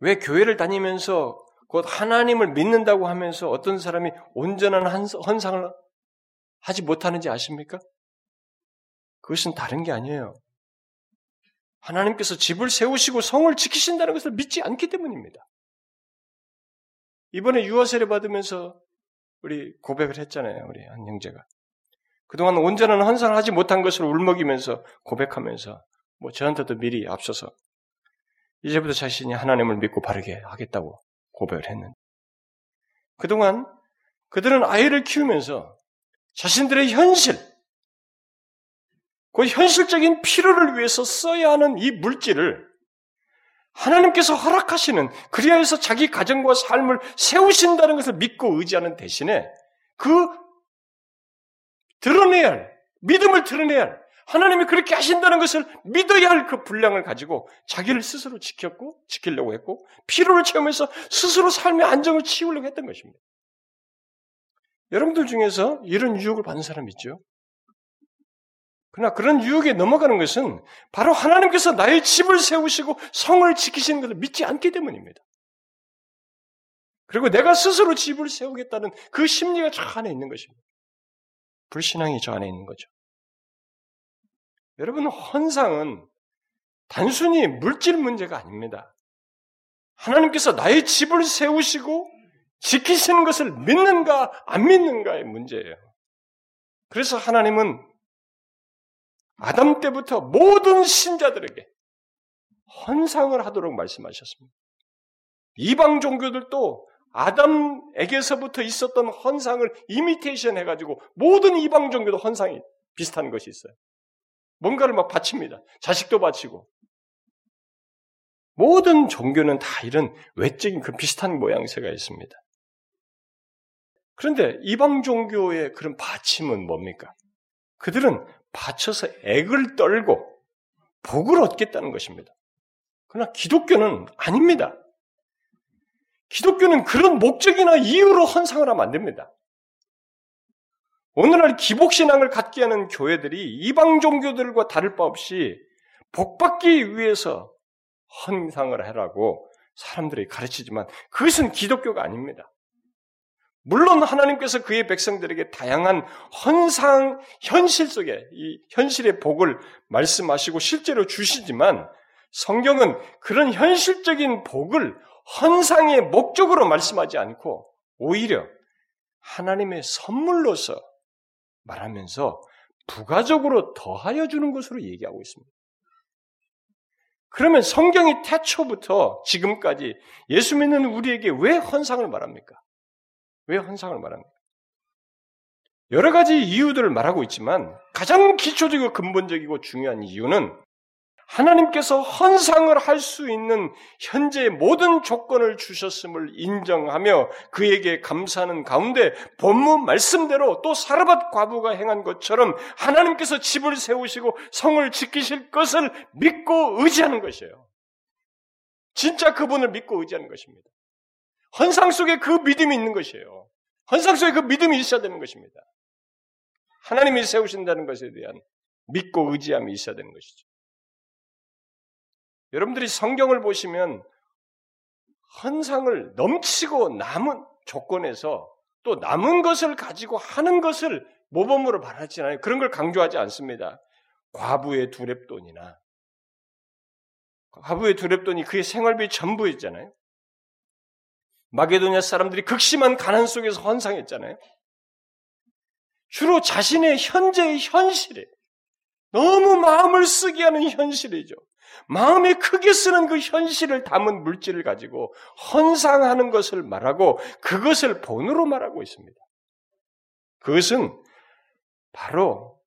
왜 교회를 다니면서 곧 하나님을 믿는다고 하면서 어떤 사람이 온전한 헌상을 하지 못하는지 아십니까? 그것은 다른 게 아니에요. 하나님께서 집을 세우시고 성을 지키신다는 것을 믿지 않기 때문입니다. 이번에 유아세례 받으면서 우리 고백을 했잖아요. 우리 한 형제가. 그동안 온전한 헌상을 하지 못한 것을 울먹이면서 고백하면서 뭐 저한테도 미리 앞서서 이제부터 자신이 하나님을 믿고 바르게 하겠다고 고백을 했는데 그동안 그들은 아이를 키우면서 자신들의 현실, 그 현실적인 필요를 위해서 써야 하는 이 물질을 하나님께서 허락하시는 그리하여서 자기 가정과 삶을 세우신다는 것을 믿고 의지하는 대신에 그 드러내야 할 믿음을 드러내야 할 하나님이 그렇게 하신다는 것을 믿어야 할 그 분량을 가지고 자기를 스스로 지켰고 지키려고 했고 피로를 채우면서 스스로 삶의 안정을 치우려고 했던 것입니다. 여러분들 중에서 이런 유혹을 받는 사람 있죠? 그러나 그런 유혹에 넘어가는 것은 바로 하나님께서 나의 집을 세우시고 성을 지키시는 것을 믿지 않기 때문입니다. 그리고 내가 스스로 집을 세우겠다는 그 심리가 저 안에 있는 것입니다. 불신앙이 저 안에 있는 거죠. 여러분, 헌상은 단순히 물질 문제가 아닙니다. 하나님께서 나의 집을 세우시고 지키시는 것을 믿는가 안 믿는가의 문제예요. 그래서 하나님은 아담 때부터 모든 신자들에게 헌상을 하도록 말씀하셨습니다. 이방 종교들도 아담에게서부터 있었던 헌상을 이미테이션 해가지고 모든 이방 종교도 헌상이 비슷한 것이 있어요. 뭔가를 막 바칩니다. 자식도 바치고. 모든 종교는 다 이런 외적인 그 비슷한 모양새가 있습니다. 그런데 이방 종교의 그런 바침은 뭡니까? 그들은 바쳐서 액을 떨고 복을 얻겠다는 것입니다. 그러나 기독교는 아닙니다. 기독교는 그런 목적이나 이유로 헌상을 하면 안 됩니다. 오늘날 기복신앙을 갖게 하는 교회들이 이방 종교들과 다를 바 없이 복받기 위해서 헌상을 하라고 사람들이 가르치지만 그것은 기독교가 아닙니다. 물론 하나님께서 그의 백성들에게 다양한 헌상 현실 속에 이 현실의 복을 말씀하시고 실제로 주시지만 성경은 그런 현실적인 복을 헌상의 목적으로 말씀하지 않고 오히려 하나님의 선물로서 말하면서 부가적으로 더하여 주는 것으로 얘기하고 있습니다. 그러면 성경이 태초부터 지금까지 예수 믿는 우리에게 왜 헌상을 말합니까? 왜 헌상을 말합니까? 여러 가지 이유들을 말하고 있지만 가장 기초적이고 근본적이고 중요한 이유는 하나님께서 헌상을 할 수 있는 현재의 모든 조건을 주셨음을 인정하며 그에게 감사하는 가운데 본문 말씀대로 또 사르밧 과부가 행한 것처럼 하나님께서 집을 세우시고 성을 지키실 것을 믿고 의지하는 것이에요. 진짜 그분을 믿고 의지하는 것입니다. 헌상 속에 그 믿음이 있는 것이에요. 헌상 속에 그 믿음이 있어야 되는 것입니다. 하나님이 세우신다는 것에 대한 믿고 의지함이 있어야 되는 것이죠. 여러분들이 성경을 보시면 헌상을 넘치고 남은 조건에서 또 남은 것을 가지고 하는 것을 모범으로 말하지 않아요. 그런 걸 강조하지 않습니다. 과부의 두랩돈이나 과부의 두랩돈이 그의 생활비 전부였잖아요. 마게도냐 사람들이 극심한 가난 속에서 헌상했잖아요. 주로 자신의 현재의 현실에 너무 마음을 쓰게 하는 현실이죠. 마음에 크게 쓰는 그 현실을 담은 물질을 가지고 헌상하는 것을 말하고 그것을 본으로 말하고 있습니다. 그것은 바로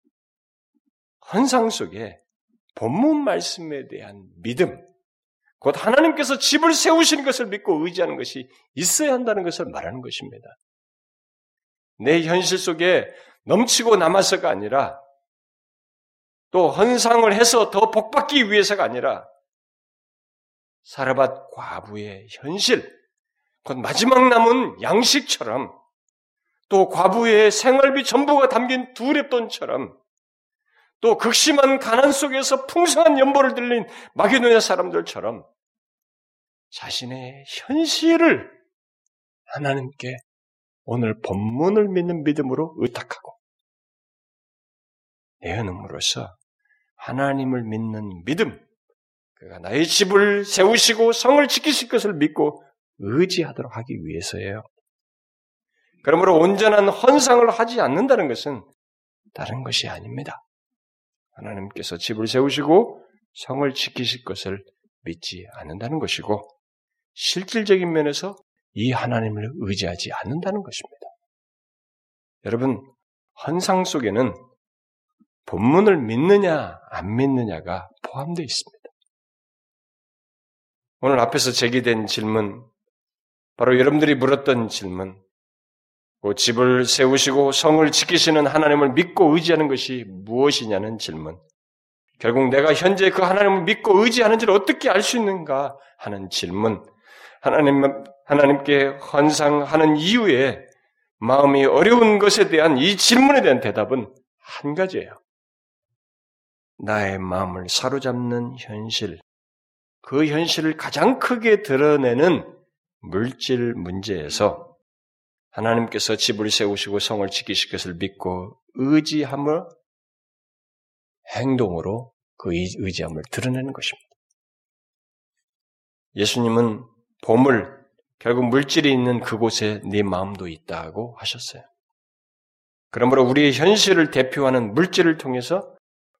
헌상 속에 본문 말씀에 대한 믿음, 곧 하나님께서 집을 세우시는 것을 믿고 의지하는 것이 있어야 한다는 것을 말하는 것입니다. 내 현실 속에 넘치고 남아서가 아니라 또 헌상을 해서 더 복받기 위해서가 아니라 사르밧 과부의 현실, 곧 마지막 남은 양식처럼 또 과부의 생활비 전부가 담긴 두 랩돈처럼 또 극심한 가난 속에서 풍성한 연보를 들린 마게도냐 사람들처럼 자신의 현실을 하나님께 오늘 본문을 믿는 믿음으로 의탁하고 내어놓음으로써 하나님을 믿는 믿음, 그가 나의 집을 세우시고 성을 지키실 것을 믿고 의지하도록 하기 위해서예요. 그러므로 온전한 헌상을 하지 않는다는 것은 다른 것이 아닙니다. 하나님께서 집을 세우시고 성을 지키실 것을 믿지 않는다는 것이고 실질적인 면에서 이 하나님을 의지하지 않는다는 것입니다. 여러분, 헌상 속에는 본문을 믿느냐, 안 믿느냐가 포함되어 있습니다. 오늘 앞에서 제기된 질문, 바로 여러분들이 물었던 질문, 그 집을 세우시고 성을 지키시는 하나님을 믿고 의지하는 것이 무엇이냐는 질문. 결국 내가 현재 그 하나님을 믿고 의지하는지를 어떻게 알 수 있는가 하는 질문. 하나님, 하나님께 헌상하는 이유에 마음이 어려운 것에 대한 이 질문에 대한 대답은 한 가지예요. 나의 마음을 사로잡는 현실, 그 현실을 가장 크게 드러내는 물질 문제에서 하나님께서 집을 세우시고 성을 지키실 것을 믿고 의지함을 행동으로 그 의지함을 드러내는 것입니다. 예수님은 보물, 결국 물질이 있는 그곳에 네 마음도 있다고 하셨어요. 그러므로 우리의 현실을 대표하는 물질을 통해서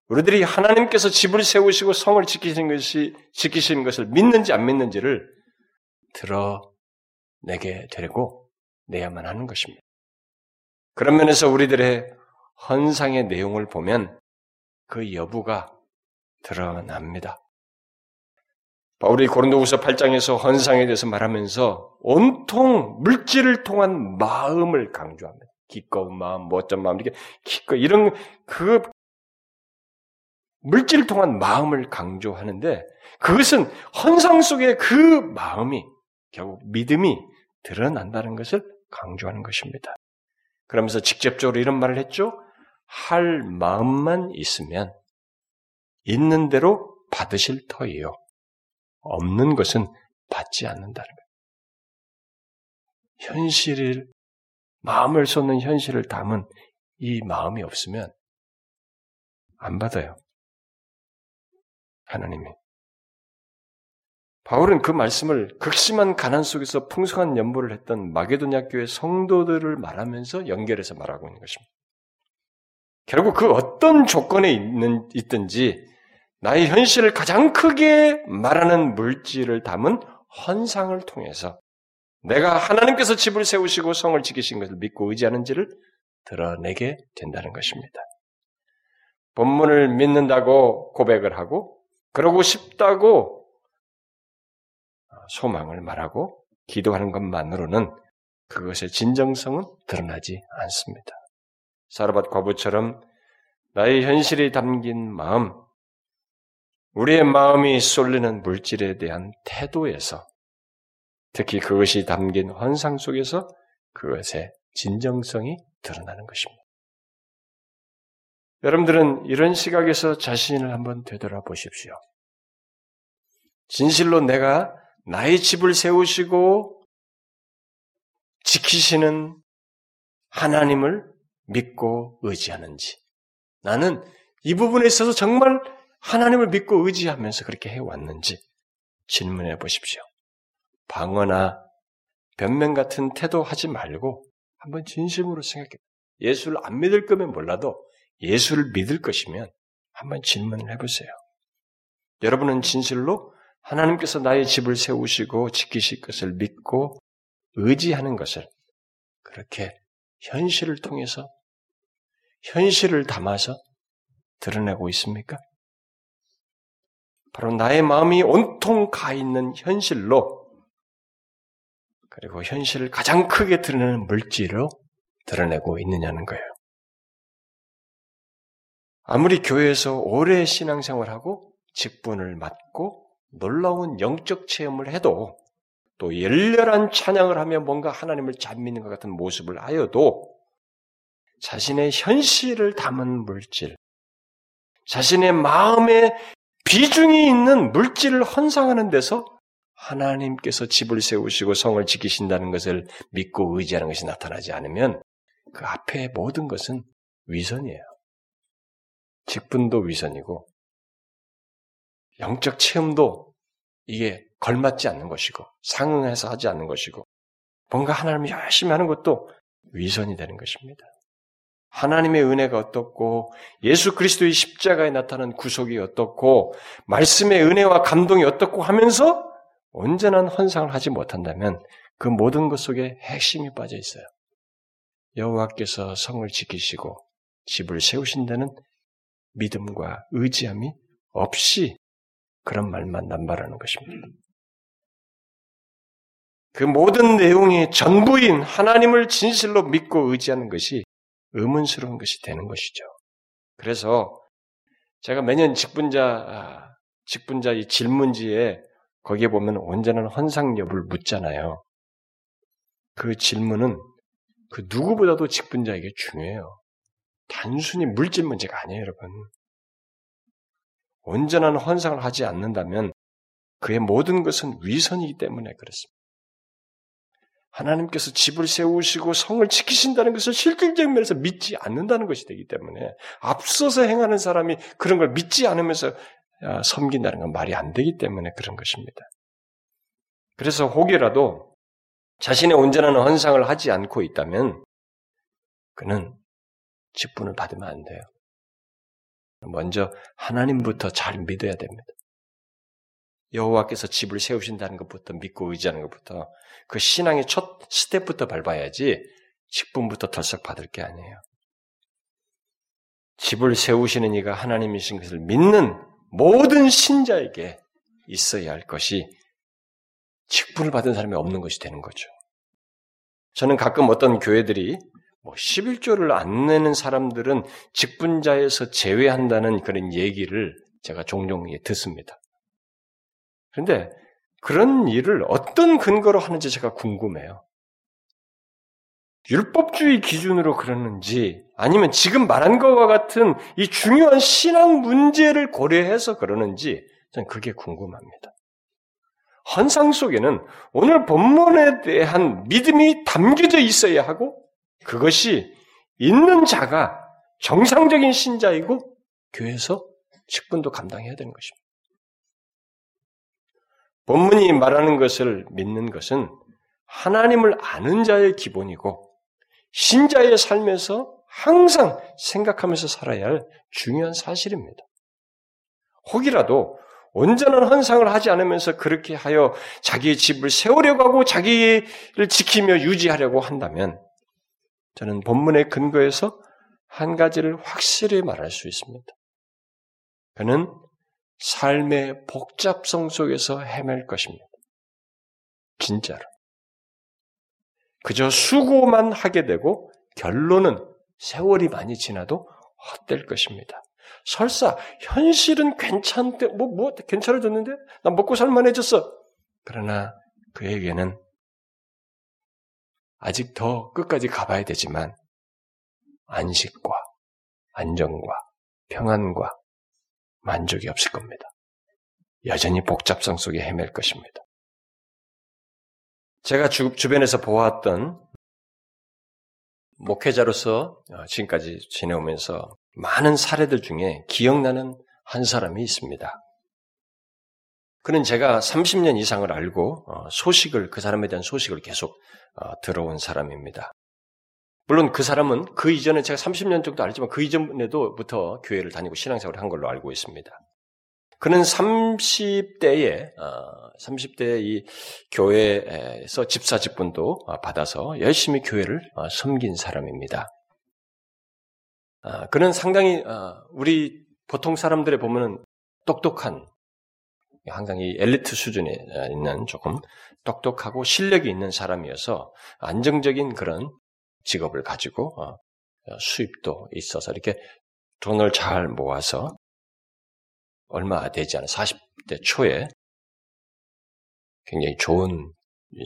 우리들이 하나님께서 집을 세우시고 성을 지키시는 것이 지키시는 것을 믿는지 안 믿는지를 드러내게 되고 내야만 하는 것입니다. 그런 면에서 우리들의 헌상의 내용을 보면 그 여부가 드러납니다. 바울이 고린도후서 8장에서 헌상에 대해서 말하면서 온통 물질을 통한 마음을 강조합니다. 기꺼운 마음, 멋진 마음, 이렇게 기꺼 이런 그 물질을 통한 마음을 강조하는데 그것은 헌상 속에 그 마음이 결국 믿음이 드러난다는 것을 강조하는 것입니다. 그러면서 직접적으로 이런 말을 했죠. 할 마음만 있으면 있는 대로 받으실 터이요. 없는 것은 받지 않는다는 거예요. 현실을, 마음을 쏟는 현실을 담은 이 마음이 없으면 안 받아요. 하나님이. 바울은 그 말씀을 극심한 가난 속에서 풍성한 연보를 했던 마게도냐 교회 성도들을 말하면서 연결해서 말하고 있는 것입니다. 결국 그 어떤 조건에 있는, 있든지 나의 현실을 가장 크게 말하는 물질을 담은 헌상을 통해서 내가 하나님께서 집을 세우시고 성을 지키신 것을 믿고 의지하는지를 드러내게 된다는 것입니다. 본문을 믿는다고 고백을 하고 그러고 싶다고 소망을 말하고 기도하는 것만으로는 그것의 진정성은 드러나지 않습니다. 사르밧 과부처럼 나의 현실이 담긴 마음, 우리의 마음이 쏠리는 물질에 대한 태도에서 특히 그것이 담긴 환상 속에서 그것의 진정성이 드러나는 것입니다. 여러분들은 이런 시각에서 자신을 한번 되돌아보십시오. 진실로 내가 나의 집을 세우시고 지키시는 하나님을 믿고 의지하는지, 나는 이 부분에 있어서 정말 하나님을 믿고 의지하면서 그렇게 해왔는지 질문해 보십시오. 방어나 변명 같은 태도 하지 말고 한번 진심으로 생각해. 예수를 안 믿을 거면 몰라도 예수를 믿을 것이면 한번 질문을 해보세요. 여러분은 진실로 하나님께서 나의 집을 세우시고 지키실 것을 믿고 의지하는 것을 그렇게 현실을 통해서 현실을 담아서 드러내고 있습니까? 바로 나의 마음이 온통 가 있는 현실로 그리고 현실을 가장 크게 드러내는 물질로 드러내고 있느냐는 거예요. 아무리 교회에서 오래 신앙생활하고 직분을 맡고 놀라운 영적 체험을 해도 또 열렬한 찬양을 하며 뭔가 하나님을 잘 믿는 것 같은 모습을 하여도 자신의 현실을 담은 물질, 자신의 마음의 비중이 있는 물질을 헌상하는 데서 하나님께서 집을 세우시고 성을 지키신다는 것을 믿고 의지하는 것이 나타나지 않으면 그 앞에 모든 것은 위선이에요. 직분도 위선이고 영적 체험도 이게 걸맞지 않는 것이고 상응해서 하지 않는 것이고 뭔가 하나님을 열심히 하는 것도 위선이 되는 것입니다. 하나님의 은혜가 어떻고 예수 그리스도의 십자가에 나타난 구속이 어떻고 말씀의 은혜와 감동이 어떻고 하면서 온전한 헌상을 하지 못한다면 그 모든 것 속에 핵심이 빠져 있어요. 여호와께서 성을 지키시고 집을 세우신다는 믿음과 의지함이 없이 그런 말만 남발하는 것입니다. 그 모든 내용이 전부인 하나님을 진실로 믿고 의지하는 것이 의문스러운 것이 되는 것이죠. 그래서 제가 매년 직분자 아, 직분자 이 질문지에 거기에 보면 온전한 헌상 여부를 묻잖아요. 그 질문은 그 누구보다도 직분자에게 중요해요. 단순히 물질 문제가 아니에요, 여러분. 온전한 헌상을 하지 않는다면 그의 모든 것은 위선이기 때문에 그렇습니다. 하나님께서 집을 세우시고 성을 지키신다는 것을 실질적인 면에서 믿지 않는다는 것이 되기 때문에 앞서서 행하는 사람이 그런 걸 믿지 않으면서 아, 섬긴다는 건 말이 안 되기 때문에 그런 것입니다. 그래서 혹이라도 자신의 온전한 헌상을 하지 않고 있다면 그는 직분을 받으면 안 돼요. 먼저 하나님부터 잘 믿어야 됩니다. 여호와께서 집을 세우신다는 것부터 믿고 의지하는 것부터 그 신앙의 첫 스텝부터 밟아야지 직분부터 덜썩 받을 게 아니에요. 집을 세우시는 이가 하나님이신 것을 믿는 모든 신자에게 있어야 할 것이 직분을 받은 사람이 없는 것이 되는 거죠. 저는 가끔 어떤 교회들이 뭐 11조를 안 내는 사람들은 직분자에서 제외한다는 그런 얘기를 제가 종종 듣습니다. 그런데 그런 일을 어떤 근거로 하는지 제가 궁금해요. 율법주의 기준으로 그러는지 아니면 지금 말한 것과 같은 이 중요한 신앙 문제를 고려해서 그러는지 저는 그게 궁금합니다. 헌상 속에는 오늘 본문에 대한 믿음이 담겨져 있어야 하고 그것이 있는 자가 정상적인 신자이고 교회에서 직분도 감당해야 되는 것입니다. 본문이 말하는 것을 믿는 것은 하나님을 아는 자의 기본이고 신자의 삶에서 항상 생각하면서 살아야 할 중요한 사실입니다. 혹이라도 온전한 헌상을 하지 않으면서 그렇게 하여 자기의 집을 세우려고 하고 자기를 지키며 유지하려고 한다면 저는 본문의 근거에서 한 가지를 확실히 말할 수 있습니다. 그는 삶의 복잡성 속에서 헤맬 것입니다. 진짜로. 그저 수고만 하게 되고 결론은 세월이 많이 지나도 헛될 것입니다. 설사 현실은 괜찮대 뭐뭐 괜찮아졌는데 나 먹고 살만해졌어. 그러나 그에게는 아직 더 끝까지 가봐야 되지만 안식과 안정과 평안과 만족이 없을 겁니다. 여전히 복잡성 속에 헤맬 것입니다. 제가 주, 주변에서 보았던 목회자로서 어, 지금까지 지내오면서 많은 사례들 중에 기억나는 한 사람이 있습니다. 그는 제가 30년 이상을 알고 어, 소식을 그 사람에 대한 소식을 계속 어, 들어온 사람입니다. 물론 그 사람은 그 이전에 제가 30년 정도 알지만 그 이전에도부터 교회를 다니고 신앙생활을 한 걸로 알고 있습니다. 그는 30대에 30대 어, 이 교회에서 집사 직분도 받아서 열심히 교회를 섬긴 사람입니다. 그는 상당히 우리 보통 사람들의 보면은 똑똑한 항상 이 엘리트 수준에 있는 조금 똑똑하고 실력이 있는 사람이어서 안정적인 그런 직업을 가지고 어, 수입도 있어서 이렇게 돈을 잘 모아서 얼마 되지 않은 40대 초에 굉장히 좋은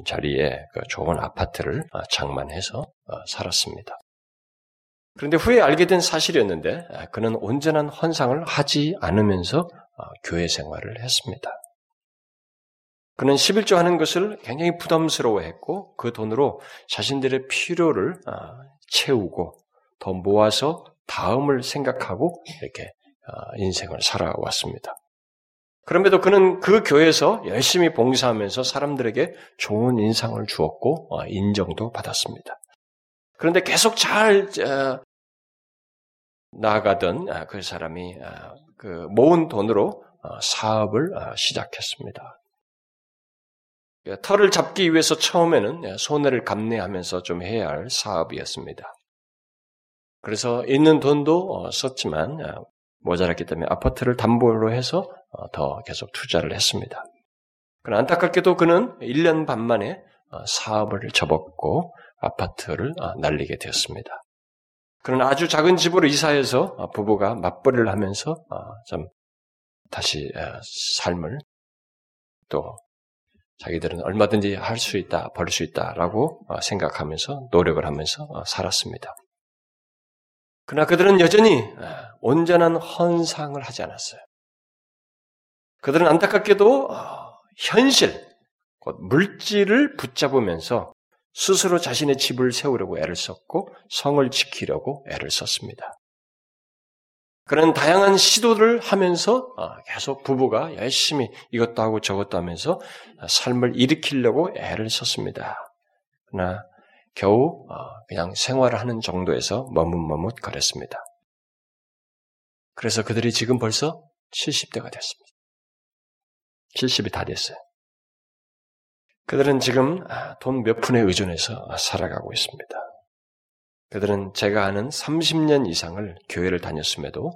자리에 그 좋은 아파트를 어, 장만해서 어, 살았습니다. 그런데 후에 알게 된 사실이었는데 그는 온전한 헌상을 하지 않으면서 교회 생활을 했습니다. 그는 11조 하는 것을 굉장히 부담스러워했고 그 돈으로 자신들의 필요를 아, 채우고 더 모아서 다음을 생각하고 이렇게 아, 인생을 살아왔습니다. 그럼에도 그는 그 교회에서 열심히 봉사하면서 사람들에게 좋은 인상을 주었고 아, 인정도 받았습니다. 그런데 계속 잘 나아가던 그 사람이 그 모은 돈으로 사업을 시작했습니다. 예, 털을 잡기 위해서 처음에는 예, 손해를 감내하면서 좀 해야 할 사업이었습니다. 그래서 있는 돈도 어, 썼지만 예, 모자랐기 때문에 아파트를 담보로 해서 어, 더 계속 투자를 했습니다. 그러나 안타깝게도 그는 1년 반 만에 어, 사업을 접었고 아파트를 날리게 되었습니다. 그는 아주 작은 집으로 이사해서 부부가 맞벌이를 하면서 좀 다시 삶을 또 자기들은 얼마든지 할 수 있다, 벌 수 있다라고 어, 생각하면서 노력을 하면서 어, 살았습니다. 그러나 그들은 여전히 어, 온전한 헌상을 하지 않았어요. 그들은 안타깝게도 어, 현실, 곧 물질을 붙잡으면서 스스로 자신의 집을 세우려고 애를 썼고 성을 지키려고 애를 썼습니다. 그런 다양한 시도를 하면서 어, 계속 부부가 열심히 이것도 하고 저것도 하면서 삶을 일으키려고 애를 썼습니다. 그러나 겨우 어, 그냥 생활을 하는 정도에서 머뭇머뭇 거렸습니다. 그래서 그들이 지금 벌써 70대가 됐습니다. 70이 다 됐어요. 그들은 지금 아, 돈몇 푼에 의존해서 살아가고 있습니다. 그들은 제가 아는 30년 이상을 교회를 다녔음에도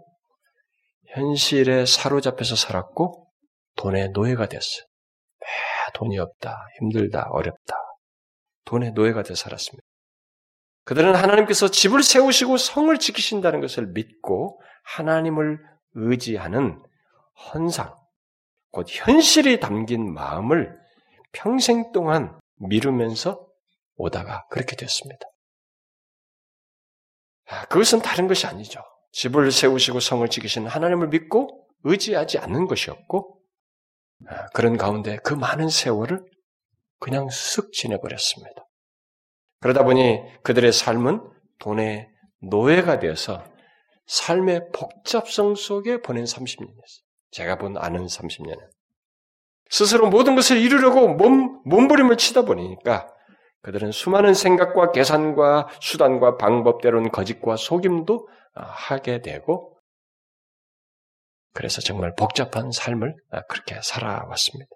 현실에 사로잡혀서 살았고 돈의 노예가 됐어요. 아, 돈이 없다, 힘들다, 어렵다. 돈의 노예가 되어 살았습니다. 그들은 하나님께서 집을 세우시고 성을 지키신다는 것을 믿고 하나님을 의지하는 헌상, 곧 현실이 담긴 마음을 평생 동안 미루면서 오다가 그렇게 됐습니다. 아, 그것은 다른 것이 아니죠. 집을 세우시고 성을 지키시는 하나님을 믿고 의지하지 않는 것이었고, 아, 그런 가운데 그 많은 세월을 그냥 쓱 지내버렸습니다. 그러다 보니 그들의 삶은 돈의 노예가 되어서 삶의 복잡성 속에 보낸 30년이었어요. 제가 본 아는 30년은. 스스로 모든 것을 이루려고 몸, 몸부림을 치다 보니까 그들은 수많은 생각과 계산과 수단과 방법 때로는 거짓과 속임도 아, 하게 되고 그래서 정말 복잡한 삶을 아, 그렇게 살아왔습니다.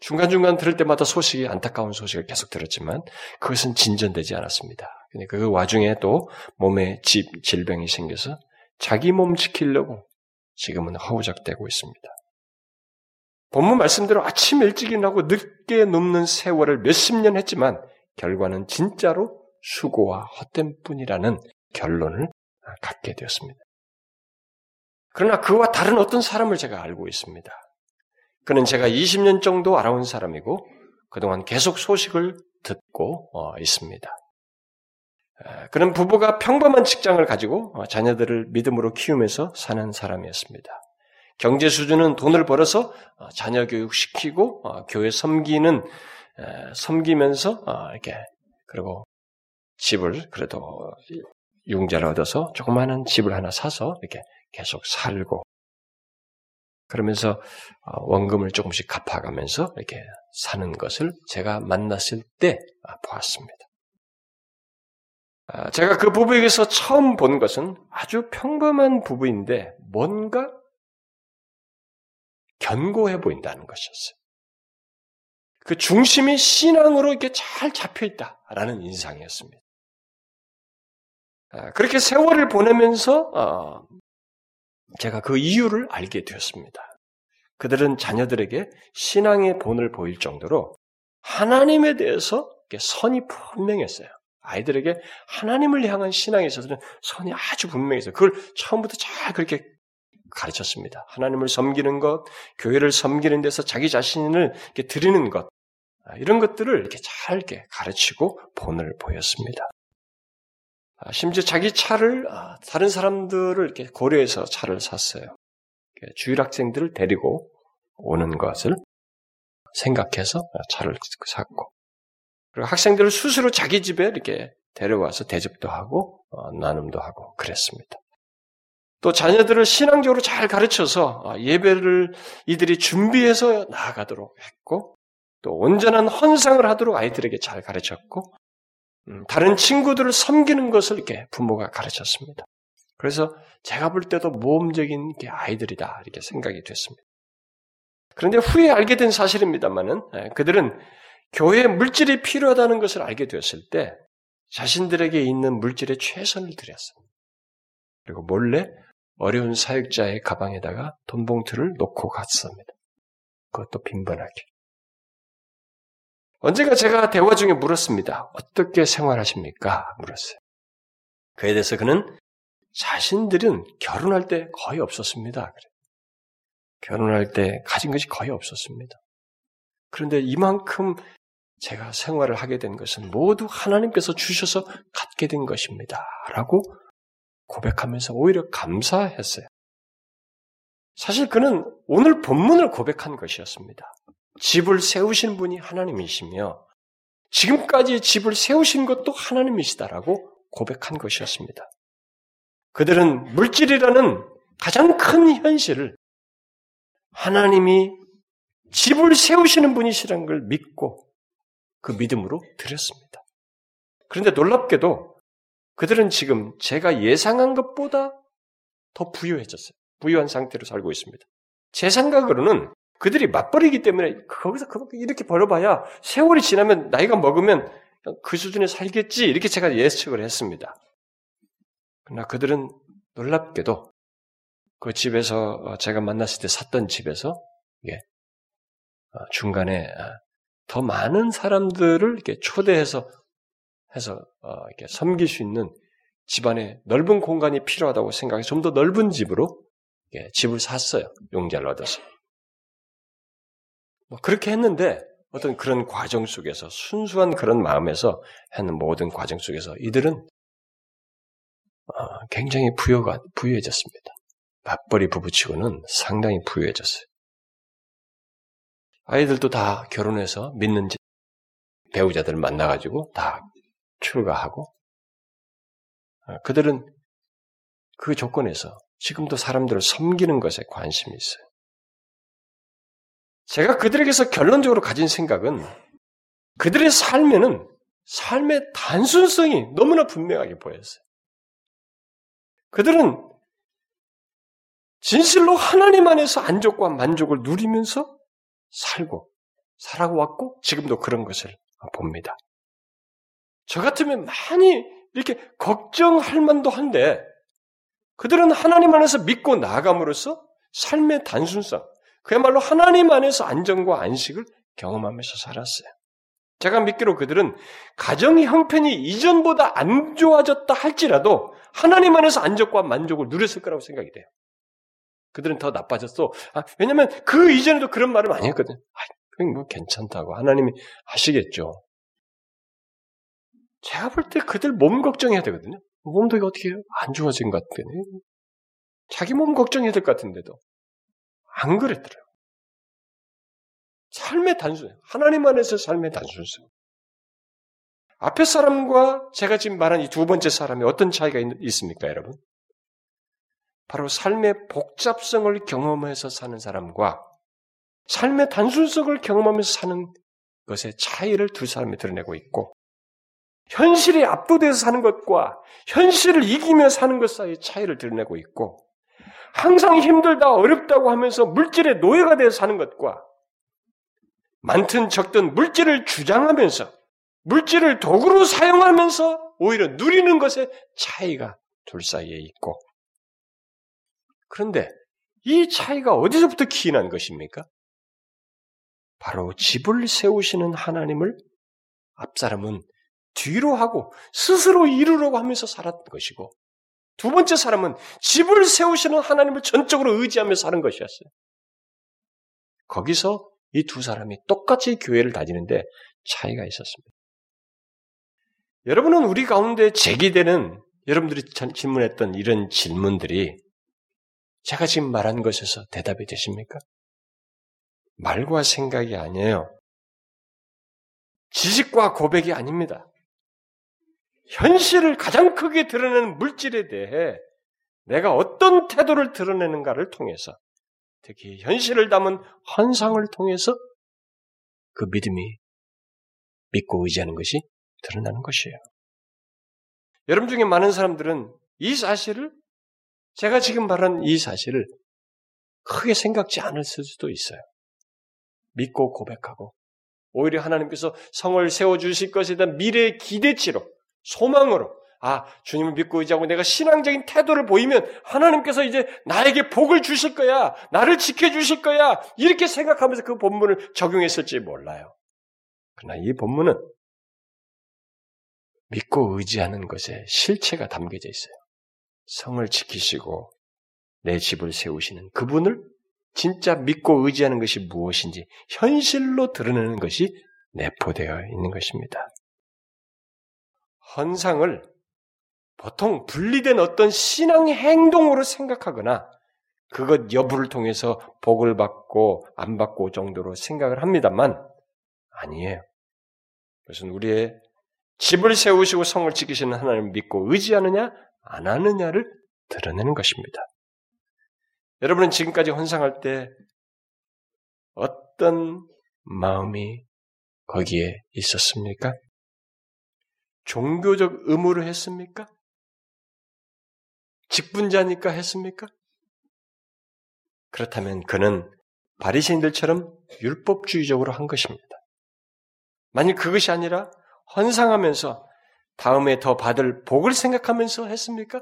중간중간 들을 때마다 소식이 안타까운 소식을 계속 들었지만 그것은 진전되지 않았습니다. 그러니까 그 와중에 또 몸에 집, 질병이 생겨서 자기 몸 지키려고 지금은 허우적대고 있습니다. 본문 말씀대로 아침 일찍 일어나고 늦게 눕는 세월을 몇십 년 했지만 결과는 진짜로 수고와 헛된 뿐이라는 결론을 갖게 되었습니다. 그러나 그와 다른 어떤 사람을 제가 알고 있습니다. 그는 제가 20년 정도 알아온 사람이고 그동안 계속 소식을 듣고 어, 있습니다. 그는 부부가 평범한 직장을 가지고 어, 자녀들을 믿음으로 키우면서 사는 사람이었습니다. 경제 수준은 돈을 벌어서 어, 자녀 교육 시키고 교회 섬기는 섬기면서 이렇게 그리고 집을 그래도 융자를 얻어서 조그마한 집을 하나 사서 이렇게 계속 살고 그러면서 어, 원금을 조금씩 갚아가면서 이렇게 사는 것을 제가 만났을 때 아, 보았습니다. 아, 제가 그 부부에게서 처음 본 것은 아주 평범한 부부인데 뭔가 견고해 보인다는 것이었어요. 그 중심이 신앙으로 이렇게 잘 잡혀 있다라는 인상이었습니다. 아, 그렇게 세월을 보내면서 어, 제가 그 이유를 알게 되었습니다. 그들은 자녀들에게 신앙의 본을 보일 정도로 하나님에 대해서 선이 분명했어요. 아이들에게 하나님을 향한 신앙에 있어서는 선이 아주 분명했어요. 그걸 처음부터 잘 그렇게 가르쳤습니다. 하나님을 섬기는 것, 교회를 섬기는 데서 자기 자신을 이렇게 드리는 것, 아, 이런 것들을 이렇게 잘 이렇게 가르치고 본을 보였습니다. 아, 심지어 자기 차를 아, 다른 사람들을 이렇게 고려해서 차를 샀어요. 주일 학생들을 데리고 오는 것을 생각해서 차를 샀고 그리고 학생들을 스스로 자기 집에 이렇게 데려와서 대접도 하고 어, 나눔도 하고 그랬습니다. 또 자녀들을 신앙적으로 잘 가르쳐서 어, 예배를 이들이 준비해서 나아가도록 했고 또 온전한 헌상을 하도록 아이들에게 잘 가르쳤고 음, 다른 친구들을 섬기는 것을 이렇게 부모가 가르쳤습니다. 그래서 제가 볼 때도 모험적인 아이들이다 이렇게 생각이 됐습니다. 그런데 후에 알게 된 사실입니다만은 예, 그들은 교회 물질이 필요하다는 것을 알게 되었을 때 자신들에게 있는 물질에 최선을 들였습니다. 그리고 몰래 어려운 사역자의 가방에다가 돈 봉투를 놓고 갔습니다. 그것도 빈번하게. 언젠가 제가 대화 중에 물었습니다. 어떻게 생활하십니까? 물었어요. 그에 대해서 그는 자신들은 결혼할 때 거의 없었습니다. 결혼할 때 가진 것이 거의 없었습니다. 그런데 이만큼 제가 생활을 하게 된 것은 모두 하나님께서 주셔서 갖게 된 것입니다. 라고 고백하면서 오히려 감사했어요. 사실 그는 오늘 본문을 고백한 것이었습니다. 집을 세우신 분이 하나님이시며 지금까지 집을 세우신 것도 하나님이시다라고 고백한 것이었습니다. 그들은 물질이라는 가장 큰 현실을 하나님이 집을 세우시는 분이시라는 걸 믿고 그 믿음으로 드렸습니다. 그런데 놀랍게도 그들은 지금 제가 예상한 것보다 더 부유해졌어요. 부유한 상태로 살고 있습니다. 제 생각으로는 그들이 맞벌이기 때문에 거기서 이렇게 벌어봐야 세월이 지나면 나이가 먹으면 그 수준에 살겠지 이렇게 제가 예측을 했습니다. 그러나 그들은 놀랍게도 그 집에서 어, 제가 만났을 때 샀던 집에서 예, 중간에 아, 더 많은 사람들을 이렇게 초대해서 해서 어, 이렇게 섬길 수 있는 집안에 넓은 공간이 필요하다고 생각해 좀 더 넓은 집으로 집을 샀어요. 용자를 얻어서. 뭐 그렇게 했는데 어떤 그런 과정 속에서 순수한 그런 마음에서 하는 모든 과정 속에서 이들은 어, 굉장히 부여가 부유해졌습니다. 맞벌이 부부치고는 상당히 부유해졌어요. 아이들도 다 결혼해서 믿는 배우자들을 만나가지고 다 출가하고 어, 그들은 그 조건에서 지금도 사람들을 섬기는 것에 관심이 있어요. 제가 그들에게서 결론적으로 가진 생각은 그들의 삶에는 삶의 단순성이 너무나 분명하게 보였어요. 그들은 진실로 하나님 안에서 안족과 만족을 누리면서 살고 살아왔고 지금도 그런 것을 봅니다. 저 같으면 많이 이렇게 걱정할 만도 한데 그들은 하나님 안에서 믿고 나아감으로써 삶의 단순성, 그야말로 하나님 안에서 안정과 안식을 경험하면서 살았어요. 제가 믿기로 그들은 가정의 형편이 이전보다 안 좋아졌다 할지라도 하나님 안에서 안정과 만족을 누렸을 거라고 생각이 돼요. 그들은 더 나빠졌어. 아, 왜냐면 그 이전에도 그런 말을 많이 했거든. 아, 뭐 괜찮다고 하나님이 하시겠죠. 제가 볼 때 그들 몸 걱정해야 되거든요. 몸도 어떻게 안 좋아진 것 같더니 자기 몸 걱정해야 될 것 같은데도 안 그랬더래요. 삶의 단순, 하나님 안에서 삶의 단순성. 앞에 사람과 제가 지금 말한 이 두 번째 사람이 어떤 차이가 있, 습니까 여러분? 바로 삶의 복잡성을 경험해서 사는 사람과 삶의 단순성을 경험하면서 사는 것의 차이를 두 사람이 드러내고 있고, 현실에 압도돼서 사는 것과 현실을 이기며 사는 것 사이의 차이를 드러내고 있고, 항상 힘들다, 어렵다고 하면서 물질의 노예가 되어 사는 것과 많든 적든 물질을 주장하면서 물질을 도구로 사용하면서 오히려 누리는 것의 차이가 둘 사이에 있고 그런데 이 차이가 어디서부터 기인한 것입니까? 바로 집을 세우시는 하나님을 앞사람은 뒤로 하고 스스로 이루려고 하면서 살았던 것이고 두 번째 사람은 집을 세우시는 하나님을 전적으로 의지하며 사는 것이었어요. 거기서 이 두 사람이 똑같이 교회를 다니는데 차이가 있었습니다. 여러분은 우리 가운데 제기되는 여러분들이 질문했던 이런 질문들이 제가 지금 말한 것에서 대답이 되십니까? 말과 생각이 아니에요. 지식과 고백이 아닙니다. 현실을 가장 크게 드러내는 물질에 대해 내가 어떤 태도를 드러내는가를 통해서 특히 현실을 담은 환상을 통해서 그 믿음이 믿고 의지하는 것이 드러나는 것이에요. 여러분 중에 많은 사람들은 이 사실을 제가 지금 말한 이 사실을 크게 생각지 않을 수도 있어요. 믿고 고백하고 오히려 하나님께서 성을 세워 주실 것에 대한 미래의 기대치로 소망으로 아, 주님을 믿고 의지하고 내가 신앙적인 태도를 보이면 하나님께서 이제 나에게 복을 주실 거야. 나를 지켜주실 거야. 이렇게 생각하면서 그 본문을 적용했을지 몰라요. 그러나 이 본문은 믿고 의지하는 것에 실체가 담겨져 있어요. 성을 지키시고 내 집을 세우시는 그분을 진짜 믿고 의지하는 것이 무엇인지 현실로 드러내는 것이 내포되어 있는 것입니다. 헌상을 보통 분리된 어떤 신앙 행동으로 생각하거나 그것 여부를 통해서 복을 받고 안 받고 정도로 생각을 합니다만 아니에요. 그것은 우리의 집을 세우시고 성을 지키시는 하나님을 믿고 의지하느냐 안 하느냐를 드러내는 것입니다. 여러분은 지금까지 헌상할 때 어떤 마음이 거기에 있었습니까? 종교적 의무를 했습니까? 직분자니까 했습니까? 그렇다면 그는 바리새인들처럼 율법주의적으로 한 것입니다. 만일 그것이 아니라 헌상하면서 다음에 더 받을 복을 생각하면서 했습니까?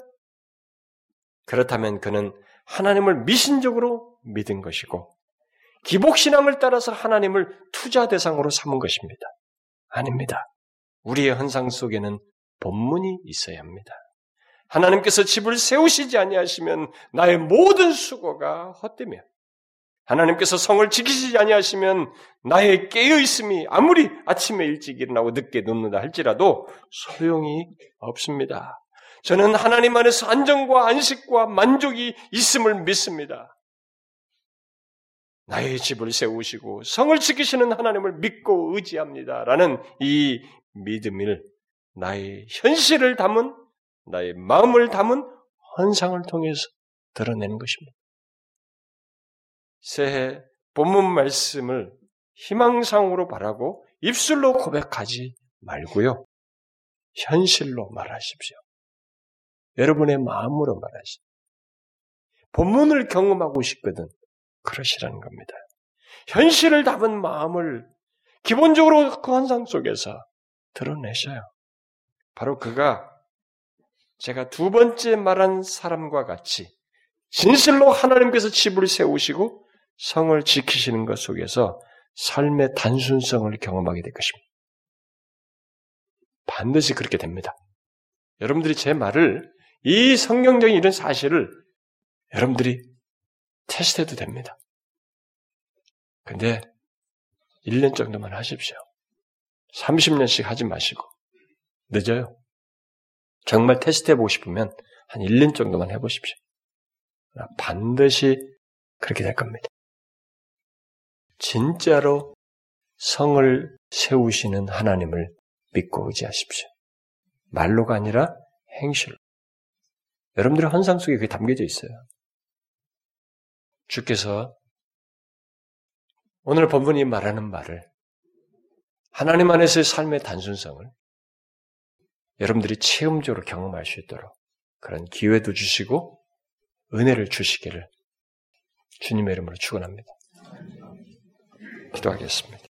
그렇다면 그는 하나님을 미신적으로 믿은 것이고 기복신앙을 따라서 하나님을 투자 대상으로 삼은 것입니다. 아닙니다. 우리의 헌상 속에는 본문이 있어야 합니다. 하나님께서 집을 세우시지 아니하시면 나의 모든 수고가 헛되며 하나님께서 성을 지키시지 아니하시면 나의 깨어 있음이 아무리 아침에 일찍 일어나고 늦게 눕는다 할지라도 소용이 없습니다. 저는 하나님 안에서 안정과 안식과 만족이 있음을 믿습니다. 나의 집을 세우시고 성을 지키시는 하나님을 믿고 의지합니다. 라는 이 믿음을 나의 현실을 담은 나의 마음을 담은 헌상을 통해서 드러내는 것입니다. 새해 본문 말씀을 희망상으로 바라고 입술로 고백하지 말고요. 현실로 말하십시오. 여러분의 마음으로 말하십시오. 본문을 경험하고 싶거든 그러시라는 겁니다. 현실을 담은 마음을 기본적으로 그 환상 속에서 드러내셔요. 바로 그가 제가 두 번째 말한 사람과 같이 진실로 하나님께서 집을 세우시고 성을 지키시는 것 속에서 삶의 단순성을 경험하게 될 것입니다. 반드시 그렇게 됩니다. 여러분들이 제 말을 이 성경적인 이런 사실을 여러분들이 테스트해도 됩니다. 근데 1년 정도만 하십시오. 30년씩 하지 마시고 늦어요. 정말 테스트해보고 싶으면 한 1년 정도만 해보십시오. 반드시 그렇게 될 겁니다. 진짜로 성을 세우시는 하나님을 믿고 의지하십시오. 말로가 아니라 행실로. 여러분들의 환상 속에 그게 담겨져 있어요. 주께서 오늘 본문이 말하는 말을 하나님 안에서의 삶의 단순성을 여러분들이 체험적으로 경험할 수 있도록 그런 기회도 주시고 은혜를 주시기를 주님의 이름으로 축원합니다. 기도하겠습니다.